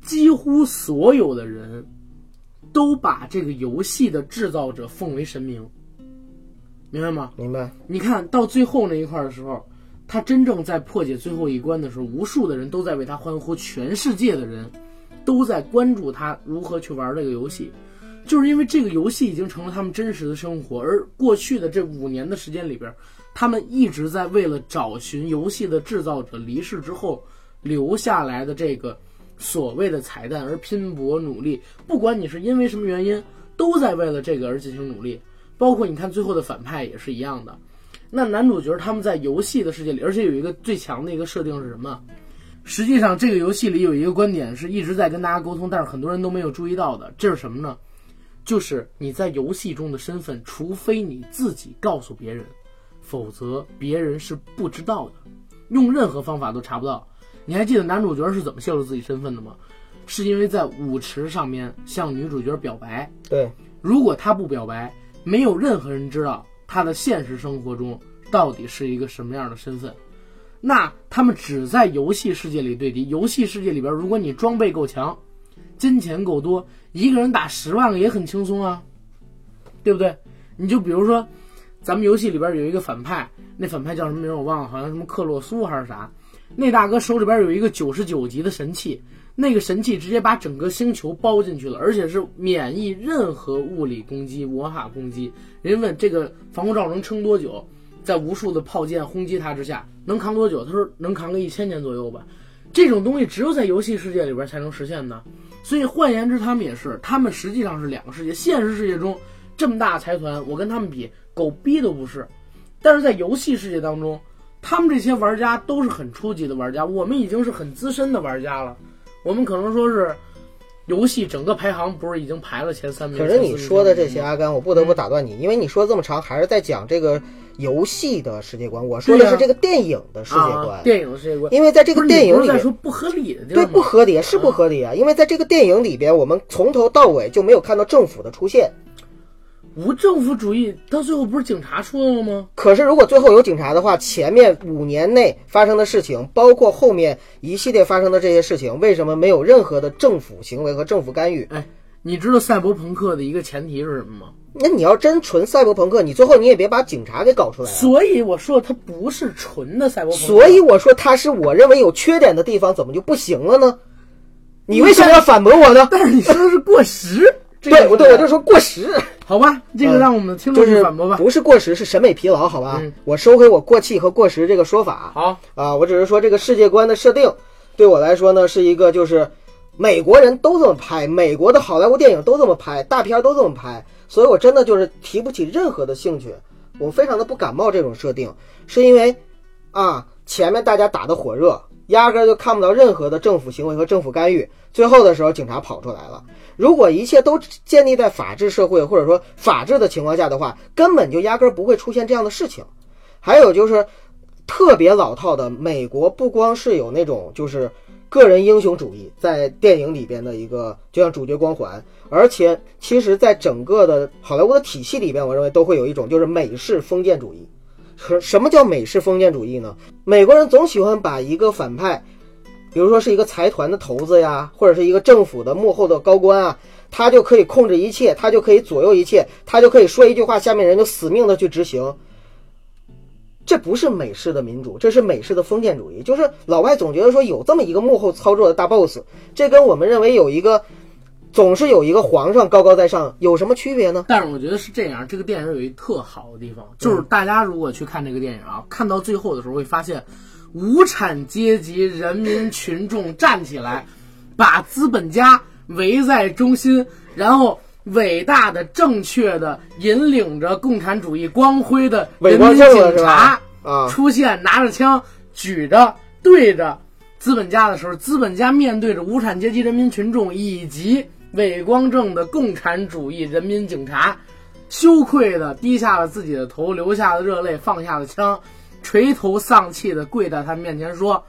Speaker 1: 几乎所有的人都把这个游戏的制造者奉为神明，明白吗？
Speaker 2: 明白？
Speaker 1: 你看到最后那一块的时候，他真正在破解最后一关的时候，无数的人都在为他欢呼，全世界的人都在关注他如何去玩这个游戏，就是因为这个游戏已经成了他们真实的生活。而过去的这五年的时间里边，他们一直在为了找寻游戏的制造者离世之后留下来的这个所谓的彩蛋而拼搏努力。不管你是因为什么原因，都在为了这个而进行努力。包括你看最后的反派也是一样的。那男主角他们在游戏的世界里，而且有一个最强的一个设定是什么？实际上，这个游戏里有一个观点是一直在跟大家沟通，但是很多人都没有注意到的，这是什么呢？就是你在游戏中的身份，除非你自己告诉别人，否则别人是不知道的，用任何方法都查不到。你还记得男主角是怎么泄露自己身份的吗？是因为在舞池上面向女主角表白，
Speaker 2: 对，
Speaker 1: 如果他不表白，没有任何人知道他的现实生活中到底是一个什么样的身份。那他们只在游戏世界里对敌。游戏世界里边，如果你装备够强，金钱够多，一个人打十万个也很轻松啊，对不对？你就比如说，咱们游戏里边有一个反派，那反派叫什么名我忘了，好像什么克洛苏还是啥。那大哥手里边有一个九十九级的神器，那个神器直接把整个星球包进去了，而且是免疫任何物理攻击、魔法攻击。人家问这个防护罩能撑多久，在无数的炮舰轰击它之下能扛多久？他说能扛个一千年左右吧。这种东西只有在游戏世界里边才能实现的。所以换言之，他们也是，他们实际上是两个世界。现实世界中这么大财团，我跟他们比，狗逼都不是。但是在游戏世界当中，他们这些玩家都是很初级的玩家，我们已经是很资深的玩家了。我们可能说是游戏整个排行不是已经排了前三名？
Speaker 2: 可是你说的这些，阿甘，我不得不打断你，因为你说这么长，还是在讲这个游戏的世界观，我说的是这个电影的世界观
Speaker 1: 啊，。电影的世界观，
Speaker 2: 因为在这个电影里面，
Speaker 1: 说不合理的地
Speaker 2: 对？不合理是不合理啊，因为在这个电影里边，我们从头到尾就没有看到政府的出现。
Speaker 1: 无政府主义到最后不是警察出来了吗？
Speaker 2: 可是如果最后有警察的话，前面五年内发生的事情，包括后面一系列发生的这些事情，为什么没有任何的政府行为和政府干预？
Speaker 1: 哎，你知道赛博朋克的一个前提是什么吗？
Speaker 2: 那你要真纯赛博朋克，你最后你也别把警察给搞出来啊。
Speaker 1: 所以我说它不是纯的赛博朋克。
Speaker 2: 所以我说它是我认为有缺点的地方，怎么就不行了呢？你为什么要反驳我呢？
Speaker 1: 但是你说的是过时，这 <laughs> 个
Speaker 2: 对，我对我就说过时，
Speaker 1: 好吧，这个让我们的听众
Speaker 2: 就是
Speaker 1: 去反驳吧。
Speaker 2: 不是过时，是审美疲劳，好吧？
Speaker 1: 嗯
Speaker 2: 我收回我过气和过时这个说法。
Speaker 1: 好，
Speaker 2: 啊，我只是说这个世界观的设定，对我来说呢，是一个就是美国人都这么拍，美国的好莱坞电影都这么拍，大片儿都这么拍，所以我真的就是提不起任何的兴趣，我非常的不感冒这种设定，是因为啊前面大家打得火热，压根儿就看不到任何的政府行为和政府干预，最后的时候警察跑出来了。如果一切都建立在法治社会或者说法治的情况下的话，根本就压根儿不会出现这样的事情。还有就是特别老套的，美国不光是有那种就是个人英雄主义在电影里边的一个，就像主角光环，而且其实在整个的好莱坞的体系里边，我认为都会有一种就是美式封建主义。什什么叫美式封建主义呢？美国人总喜欢把一个反派，比如说是一个财团的头子呀，或者是一个政府的幕后的高官啊，他就可以控制一切，他就可以左右一切，他就可以说一句话，下面人就死命的去执行。这不是美式的民主，这是美式的封建主义。就是老外总觉得说有这么一个幕后操作的大 boss，这跟我们认为有一个总是有一个皇上高高在上有什么区别呢？
Speaker 1: 但是我觉得是这样，这个电影有一特好的地方，就是大家如果去看这个电影啊，看到最后的时候会发现，无产阶级人民群众站起来，把资本家围在中心，然后伟大的、正确的引领着共产主义光辉的人民警察？
Speaker 2: 啊，
Speaker 1: 出现，拿着枪举着对着资本家的时候，资本家面对着无产阶级人民群众以及伟光正的共产主义人民警察，羞愧的低下了自己的头，流下了热泪，放下了枪，垂头丧气的跪在他面前说：“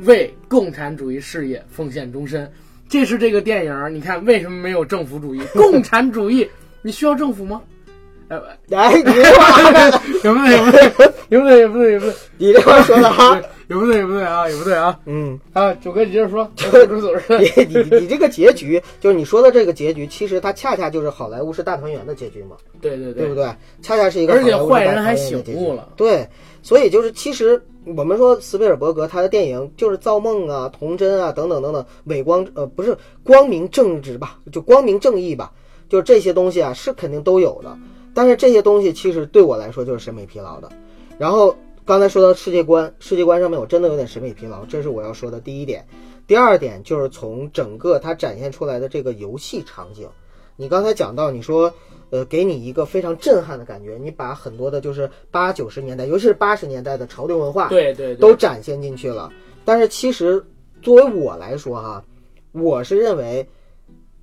Speaker 1: 为共产主义事业奉献终身。”这是这个电影，你看为什么没有政府主义？<laughs> 共产主义，你需要政府吗？哎，<laughs>
Speaker 2: 哎，你这话，<laughs>
Speaker 1: 有不对，也不对，也不对，有不对，有不对，
Speaker 2: 你这话说的哈，
Speaker 1: 有不对，也不对啊，也不对啊。
Speaker 2: 嗯，
Speaker 1: 啊，九哥，你接着说，主走
Speaker 2: 你你你这个结局，就是你说的这个结局，其实它恰恰就是好莱坞是大团圆的结局嘛。
Speaker 1: 对对
Speaker 2: 对，对不对？恰恰是一个
Speaker 1: 而且坏人还醒悟了。
Speaker 2: 对，所以就是其实我们说斯皮尔伯格他的电影就是造梦啊、童真啊等等等等，伪光呃不是光明正直吧，就光明正义吧，就这些东西啊是肯定都有的。但是这些东西其实对我来说就是审美疲劳的。然后刚才说到世界观，世界观上面我真的有点审美疲劳，这是我要说的第一点。第二点就是从整个它展现出来的这个游戏场景，你刚才讲到你说，呃，给你一个非常震撼的感觉，你把很多的就是八九十年代，尤其是八十年代的潮流文化，
Speaker 1: 对对，
Speaker 2: 都展现进去了。但是其实作为我来说哈，我是认为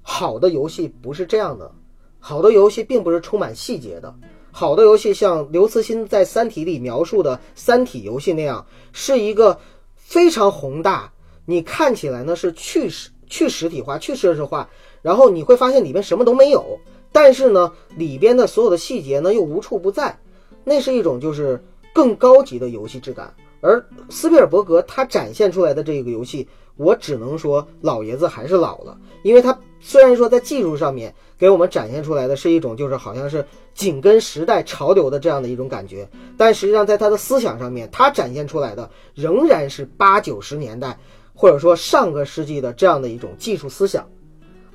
Speaker 2: 好的游戏不是这样的。好的游戏并不是充满细节的，好的游戏像刘慈欣在《三体》里描述的《三体》游戏那样，是一个非常宏大，你看起来呢是去实去实体化、去设施化，然后你会发现里边什么都没有，但是呢里边的所有的细节呢又无处不在，那是一种就是更高级的游戏质感。而斯皮尔伯格他展现出来的这个游戏，我只能说老爷子还是老了，因为他虽然说在技术上面。给我们展现出来的是一种，就是好像是紧跟时代潮流的这样的一种感觉，但实际上在他的思想上面，他展现出来的仍然是八九十年代或者说上个世纪的这样的一种技术思想，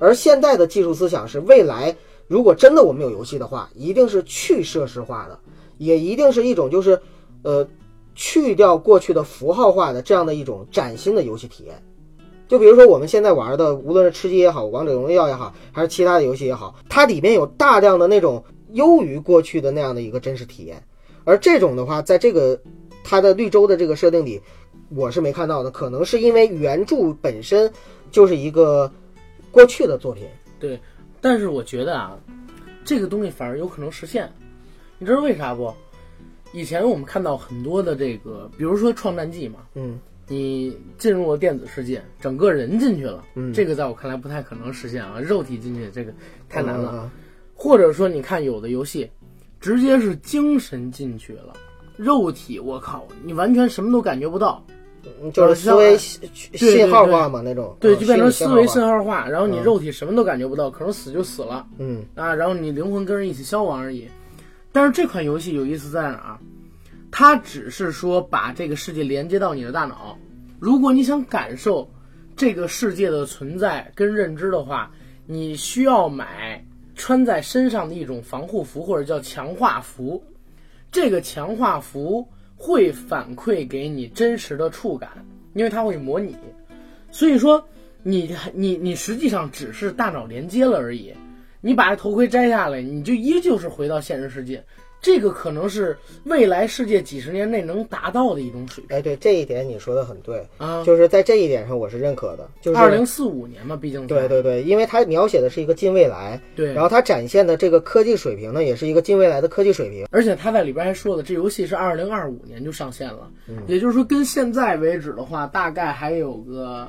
Speaker 2: 而现在的技术思想是未来如果真的我们有游戏的话，一定是去设施化的，也一定是一种就是呃去掉过去的符号化的这样的一种崭新的游戏体验。就比如说我们现在玩的，无论是吃鸡也好，王者荣耀也好，还是其他的游戏也好，它里面有大量的那种优于过去的那样的一个真实体验。而这种的话，在这个它的绿洲的这个设定里，我是没看到的。可能是因为原著本身就是一个过去的作品。
Speaker 1: 对，但是我觉得啊，这个东西反而有可能实现。你知道为啥不？以前我们看到很多的这个，比如说《创战记》嘛，
Speaker 2: 嗯。
Speaker 1: 你进入了电子世界，整个人进去了，
Speaker 2: 嗯，
Speaker 1: 这个在我看来不太可能实现啊，肉体进去这个太难
Speaker 2: 了。
Speaker 1: 或者说，你看有的游戏，直接是精神进去了，肉体我靠，你完全什么都感觉不到，
Speaker 2: 就是思维信号化嘛那种，
Speaker 1: 对，就变成思维信号化，然后你肉体什么都感觉不到，可能死就死了，
Speaker 2: 嗯
Speaker 1: 啊，然后你灵魂跟人一起消亡而已。但是这款游戏有意思在哪儿？它只是说把这个世界连接到你的大脑。如果你想感受这个世界的存在跟认知的话，你需要买穿在身上的一种防护服，或者叫强化服。这个强化服会反馈给你真实的触感，因为它会模拟。所以说，你你你实际上只是大脑连接了而已。你把这头盔摘下来，你就依旧是回到现实世界。这个可能是未来世界几十年内能达到的一种水平。
Speaker 2: 哎，对这一点你说的很对
Speaker 1: 啊，
Speaker 2: 就是在这一点上我是认可的。就是
Speaker 1: 二零四五年嘛，毕竟
Speaker 2: 对对对，因为它描写的是一个近未来，
Speaker 1: 对，
Speaker 2: 然后它展现的这个科技水平呢，也是一个近未来的科技水平。
Speaker 1: 而且他在里边还说了，这游戏是二零二五年就上线了，也就是说跟现在为止的话，大概还有个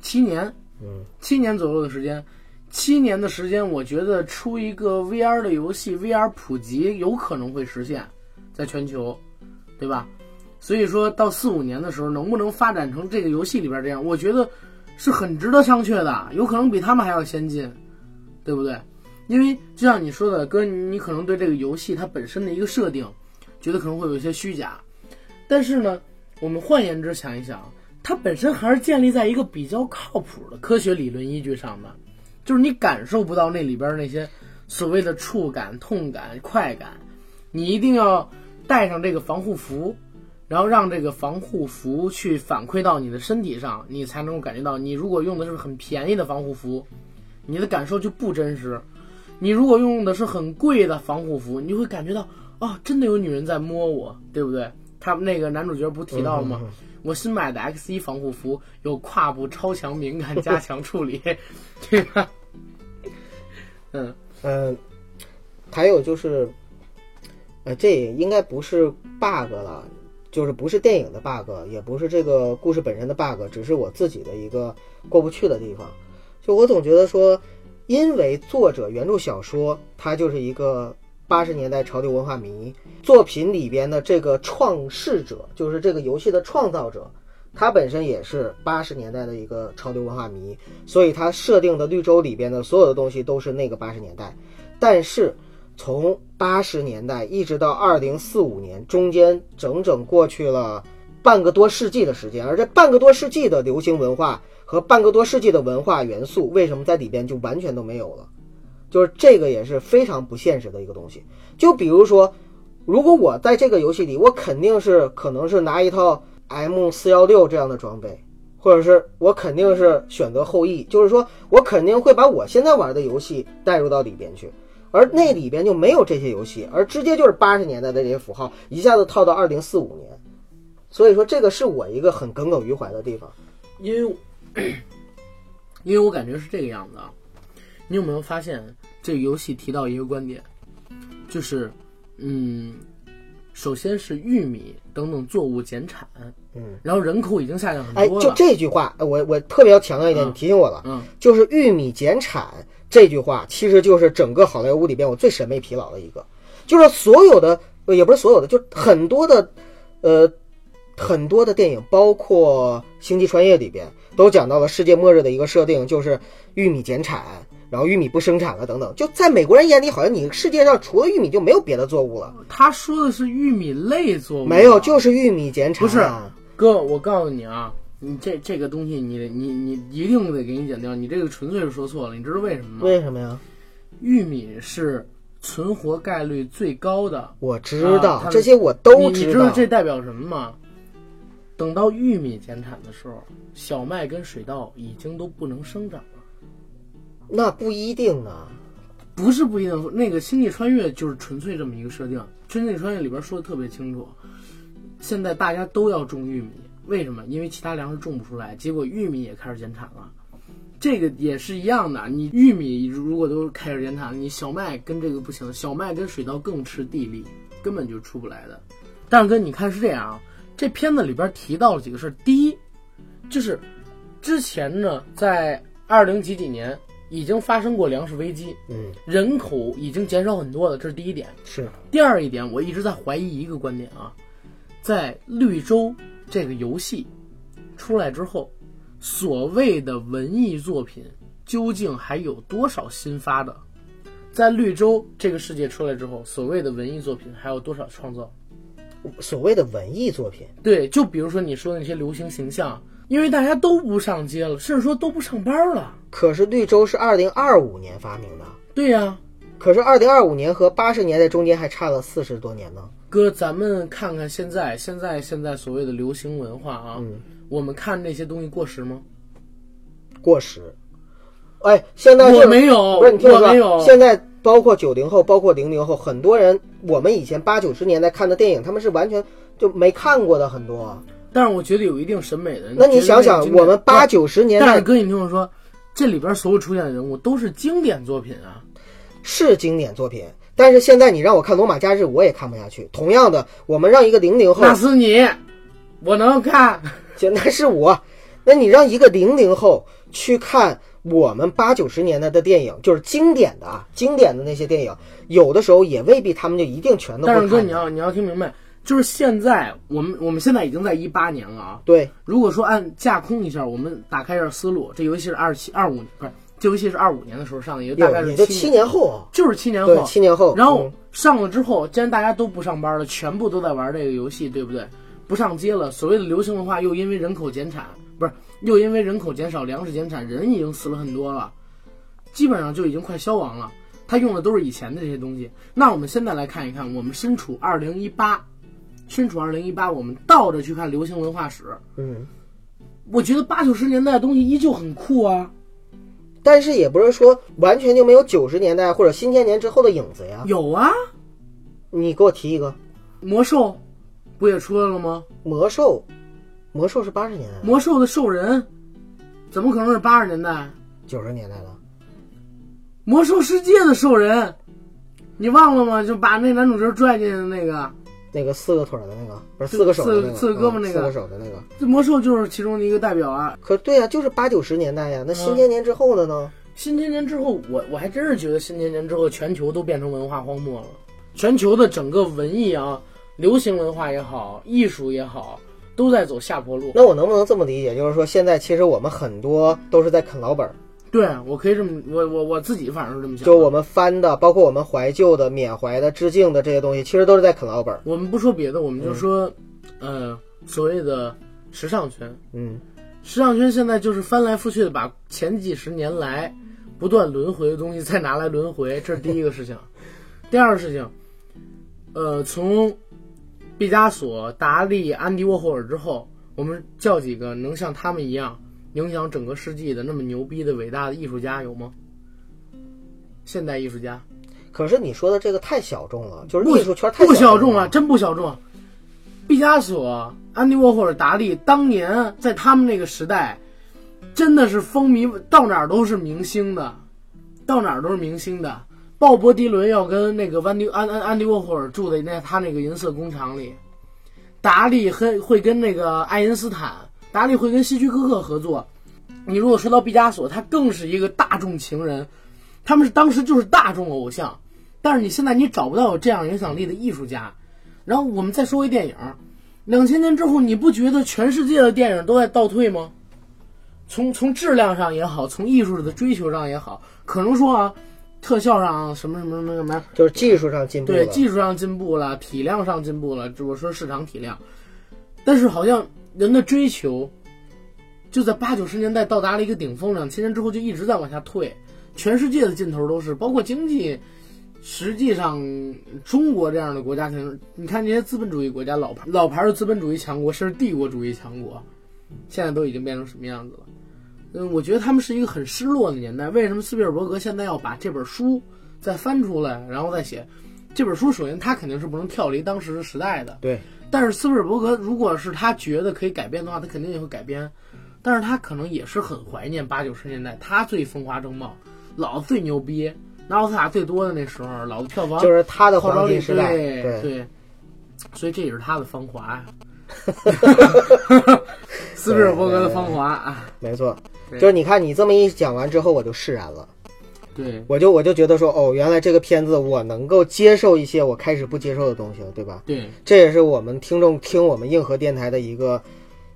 Speaker 1: 七年，
Speaker 2: 嗯，
Speaker 1: 七年左右的时间。七年的时间，我觉得出一个 VR 的游戏，VR 普及有可能会实现，在全球，对吧？所以说到四五年的时候，能不能发展成这个游戏里边这样，我觉得是很值得商榷的，有可能比他们还要先进，对不对？因为就像你说的，哥，你可能对这个游戏它本身的一个设定，觉得可能会有一些虚假，但是呢，我们换言之想一想，它本身还是建立在一个比较靠谱的科学理论依据上的。就是你感受不到那里边那些所谓的触感、痛感、快感，你一定要带上这个防护服，然后让这个防护服去反馈到你的身体上，你才能够感觉到。你如果用的是很便宜的防护服，你的感受就不真实；你如果用的是很贵的防护服，你就会感觉到啊，真的有女人在摸我，对不对？他们那个男主角不提到了吗？我新买的 X 一防护服有胯部超强敏感加强处理，对吧？嗯
Speaker 2: 嗯，还有就是，呃，这应该不是 bug 了，就是不是电影的 bug，也不是这个故事本身的 bug，只是我自己的一个过不去的地方。就我总觉得说，因为作者原著小说它就是一个八十年代潮流文化迷，作品里边的这个创世者，就是这个游戏的创造者，他本身也是八十年代的一个潮流文化迷，所以他设定的绿洲里边的所有的东西都是那个八十年代。但是从八十年代一直到二零四五年，中间整整过去了半个多世纪的时间，而这半个多世纪的流行文化和半个多世纪的文化元素，为什么在里边就完全都没有了？就是这个也是非常不现实的一个东西。就比如说，如果我在这个游戏里，我肯定是可能是拿一套 M 四幺六这样的装备，或者是我肯定是选择后羿，就是说我肯定会把我现在玩的游戏带入到里边去。而那里边就没有这些游戏，而直接就是八十年代的这些符号，一下子套到二零四五年，所以说这个是我一个很耿耿于怀的地方。
Speaker 1: 因为 <coughs> 因为我感觉是这个样子啊。你有没有发现这个游戏提到一个观点，就是嗯，首先是玉米等等作物减产，
Speaker 2: 嗯，
Speaker 1: 然后人口已经下降很
Speaker 2: 哎，就
Speaker 1: 多了，
Speaker 2: 这句话，呃我我特别要强调一点，
Speaker 1: 嗯
Speaker 2: 你提醒我了，
Speaker 1: 嗯，
Speaker 2: 就是玉米减产这句话，其实就是整个好莱坞里边我最审美疲劳的一个，就是所有的，呃也不是所有的，就很多的，呃，很多的电影，包括《星际穿越》里边，都讲到了世界末日的一个设定，就是玉米减产，然后玉米不生产了等等。就在美国人眼里，好像你世界上除了玉米就没有别的作物了，
Speaker 1: 他说的是玉米类作物，
Speaker 2: 没有，就是玉米减产。
Speaker 1: 不是哥，我告诉你啊，你这这个东西你，你你一定得给你剪掉，你这个纯粹是说错了，你知道为什么吗？
Speaker 2: 为什么呀？
Speaker 1: 玉米是存活概率最高的，
Speaker 2: 我知道、
Speaker 1: 啊
Speaker 2: 这些，我都知道
Speaker 1: 你知道
Speaker 2: 道。
Speaker 1: 这代表什么吗？等到玉米减产的时候，小麦跟水稻已经都不能生长了。
Speaker 2: 那不一定啊。
Speaker 1: 不是不一定，那个《星际穿越》就是纯粹这么一个设定，《星际穿越》里边说的特别清楚，现在大家都要种玉米，为什么？因为其他粮食种不出来，结果玉米也开始减产了。这个也是一样的，你玉米如果都开始减产，你小麦跟这个不行，小麦跟水稻更吃地力，根本就出不来的。但是哥，你看是这样啊，这片子里边提到了几个事儿。第一，就是之前呢，在二零几几年已经发生过粮食危机，
Speaker 2: 嗯，
Speaker 1: 人口已经减少很多了，这是第一点。
Speaker 2: 是
Speaker 1: 第二一点，我一直在怀疑一个观点啊，在绿洲这个游戏出来之后，所谓的文艺作品究竟还有多少新发的？在绿洲这个世界出来之后，所谓的文艺作品还有多少创造？
Speaker 2: 所谓的文艺作品。
Speaker 1: 对，就比如说你说的那些流行形象，因为大家都不上街了，甚至说都不上班了。
Speaker 2: 可是绿洲是二零二五年发明的，
Speaker 1: 对呀、
Speaker 2: 可是二零二五年和八十年代中间还差了四十多年呢。
Speaker 1: 哥，咱们看看现在，现在现在所谓的流行文化啊，
Speaker 2: 嗯
Speaker 1: 我们看那些东西过时吗？
Speaker 2: 过时。哎，现在就
Speaker 1: 我没有，
Speaker 2: 不是你听我说，
Speaker 1: 我没有。
Speaker 2: 现在包括九零后，包括零零后，很多人我们以前八九十年代看的电影，他们是完全就没看过的很多。
Speaker 1: 但是我觉得有一定审美的。
Speaker 2: 那你想想，我们八九十年代
Speaker 1: 但是哥，你听我说，这里边所有出现的人物都是经典作品啊。
Speaker 2: 是经典作品，但是现在你让我看《罗马假日》，我也看不下去。同样的，我们让一个零零后，
Speaker 1: 那是你，我能看。<laughs>
Speaker 2: 现在是我，那你让一个零零后去看我们八九十年代的电影，就是经典的啊，经典的那些电影，有的时候也未必他们就一定全都会
Speaker 1: 但是哥，你。要你要听明白，就是现在我们我们现在已经在一八年了啊。
Speaker 2: 对，
Speaker 1: 如果说按架空一下，我们打开一下思路，这游戏是二七二五不是，这游戏是二五年的时候上的，也就大概是
Speaker 2: 七年后啊，
Speaker 1: 就是七年
Speaker 2: 对，
Speaker 1: 后。
Speaker 2: 七年后。
Speaker 1: 然后
Speaker 2: 嗯
Speaker 1: 上了之后，既然大家都不上班了，全部都在玩这个游戏，对不对？不上街了，所谓的流行文化又因为人口减产，不是又因为人口减少、粮食减产，人已经死了很多了，基本上就已经快消亡了。他用的都是以前的这些东西。那我们现在来看一看，我们身处二零一八，身处二零一八，我们倒着去看流行文化史，
Speaker 2: 嗯，
Speaker 1: 我觉得八九十年代的东西依旧很酷啊。
Speaker 2: 但是也不是说完全就没有九十年代或者新千年之后的影子呀。
Speaker 1: 有啊，
Speaker 2: 你给我提一个
Speaker 1: 魔兽不也出来了吗？
Speaker 2: 魔兽，魔兽是八十年代，
Speaker 1: 魔兽的兽人怎么可能是八十年代？
Speaker 2: 九十年代的。
Speaker 1: 魔兽世界的兽人，你忘了吗？就把那男主角拽进去的那个，
Speaker 2: 那个四个腿儿的那个，不是四个手的那个，
Speaker 1: 四个胳膊那个
Speaker 2: 嗯四个手的那个。
Speaker 1: 这魔兽就是其中的一个代表啊。
Speaker 2: 可对呀、就是八九十年代呀。那新千年之后的呢？
Speaker 1: 新千年之后，我我还真是觉得新千年之后，全球都变成文化荒漠了。全球的整个文艺啊，流行文化也好，艺术也好，都在走下坡路。
Speaker 2: 那我能不能这么理解？就是说，现在其实我们很多都是在啃老本儿，
Speaker 1: 对我可以这么，我我我自己反正是这么想。
Speaker 2: 就我们翻的，包括我们怀旧的、缅怀的、致敬的这些东西，其实都是在啃老本儿。
Speaker 1: 我们不说别的，我们就说，呃，所谓的时尚圈，
Speaker 2: 嗯，
Speaker 1: 时尚圈现在就是翻来覆去的把前几十年来不断轮回的东西再拿来轮回，这是第一个事情。<laughs> 第二个事情，呃，从毕加索、达利、安迪沃霍尔之后，我们叫几个能像他们一样影响整个世纪的那么牛逼的伟大的艺术家有吗？现代艺术家
Speaker 2: 可是你说的这个太小众了，就是艺术圈太
Speaker 1: 不小众
Speaker 2: 了
Speaker 1: 啊，。真不小众。毕加索、安迪沃霍尔、达利当年在他们那个时代，真的是风靡，到哪儿都是明星的，到哪儿都是明星的。鲍勃迪伦要跟那个安迪安安安迪沃霍尔住在那他那个银色工厂里，达利会会跟那个爱因斯坦，达利会跟希区柯克合作。你如果说到毕加索，他更是一个大众情人，他们是当时就是大众偶像。但是你现在你找不到有这样影响力的艺术家。然后我们再说回电影，两千年之后，你不觉得全世界的电影都在倒退吗？从从质量上也好，从艺术的追求上也好，可能说啊，特效上什么什么什么什么，
Speaker 2: 就是技术上进步了。
Speaker 1: 对技术上进步了，体量上进步了，只不过说市场体量，但是好像人的追求就在八九十年代到达了一个顶峰，两千年之后就一直在往下退，全世界的尽头都是，包括经济。实际上，中国这样的国家，你看这些资本主义国家，老牌老牌的资本主义强国，甚至帝国主义强国，现在都已经变成什么样子了？嗯，我觉得他们是一个很失落的年代。为什么斯皮尔伯格现在要把这本书再翻出来，然后再写？这本书首先他肯定是不能跳离当时的时代的，
Speaker 2: 对。
Speaker 1: 但是斯皮尔伯格如果是他觉得可以改编的话，他肯定也会改编。但是他可能也是很怀念八九十年代他最风华正茂，老子最牛逼。拿奥斯卡最多的那时候，老子票房
Speaker 2: 就是他的黄金时代，
Speaker 1: 对
Speaker 2: 对
Speaker 1: 所以这也是他的芳华呀，<laughs> 斯皮尔伯格的芳华啊，
Speaker 2: 没错。就是你看你这么一讲完之后，我就释然了，
Speaker 1: 对
Speaker 2: 我就我就觉得说，哦，原来这个片子我能够接受一些我开始不接受的东西了，对吧？
Speaker 1: 对
Speaker 2: 这也是我们听众听我们硬核电台的一个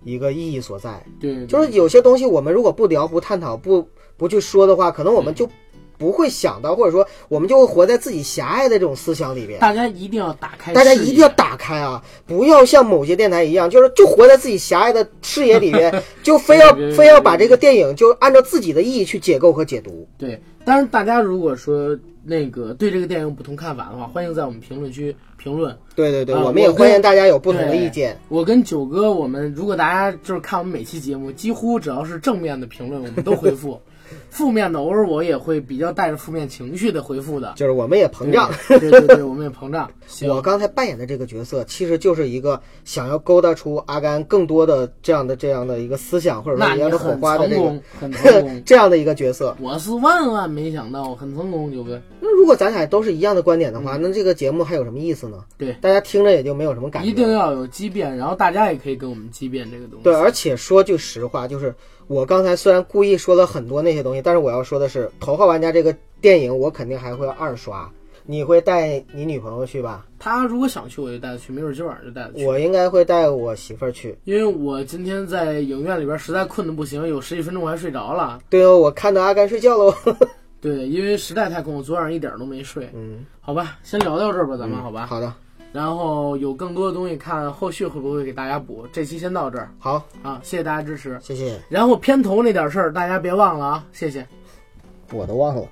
Speaker 2: 一个意义所在。
Speaker 1: 对，
Speaker 2: 就是有些东西我们如果不聊、不探讨、不不去说的话，可能我们就不会想到，或者说我们就会活在自己狭隘的这种思想里边。
Speaker 1: 大家一定要打开，
Speaker 2: 大家一定要。打开啊！不要像某些电台一样，就是就活在自己狭隘的视野里边，<laughs> 就非要非要把这个电影就按照自己的意义去解构和解读。
Speaker 1: 对，当然大家如果说那个对这个电影有不同看法的话，欢迎在我们评论区评论。
Speaker 2: 对对对，
Speaker 1: 啊
Speaker 2: 我们也欢迎大家有不同的意见。
Speaker 1: 我跟九哥，我们如果大家就是看我们每期节目，几乎只要是正面的评论，我们都回复；<laughs> 负面的偶尔我也会比较带着负面情绪的回复的。
Speaker 2: 就是我们也膨胀。
Speaker 1: 对对对对，我们也膨胀。<laughs>
Speaker 2: 我刚才扮演的这个角色，其实就是一个想要勾搭出阿甘更多的这样的这样的一个思想，或者说一样的火
Speaker 1: 很
Speaker 2: 花的这个，
Speaker 1: 很成功。<laughs>
Speaker 2: 这样的一个角色。
Speaker 1: 我是万万没想到，很成功，九哥。
Speaker 2: 那如果咱俩都是一样的观点的话，那这个节目还有什么意思呢？
Speaker 1: 嗯对
Speaker 2: 大家听着也就没有什么感觉。
Speaker 1: 一定要有畸变，然后大家也可以跟我们畸变这个东西。
Speaker 2: 对，而且说句实话，就是我刚才虽然故意说了很多那些东西，但是我要说的是，《头号玩家》这个电影我肯定还会二刷。你会带你女朋友去吧？
Speaker 1: 她如果想去，我就带她去；没准今晚上就带她去。
Speaker 2: 我应该会带我媳妇儿去。
Speaker 1: 因为我今天在影院里边实在困得不行，有十几分钟我还睡着了。
Speaker 2: 对哦，我看到阿甘睡觉喽。
Speaker 1: 对，因为实在太困，我昨晚上一点儿都没睡。
Speaker 2: 嗯，
Speaker 1: 好吧，先聊到这儿吧，咱们、好吧。
Speaker 2: 好的，
Speaker 1: 然后有更多的东西看，后续会不会给大家补？这期先到这儿
Speaker 2: 好，
Speaker 1: 啊，谢谢大家支持。
Speaker 2: 谢谢。
Speaker 1: 然后片头那点事儿，大家别忘了啊，谢谢。
Speaker 2: 我都忘了。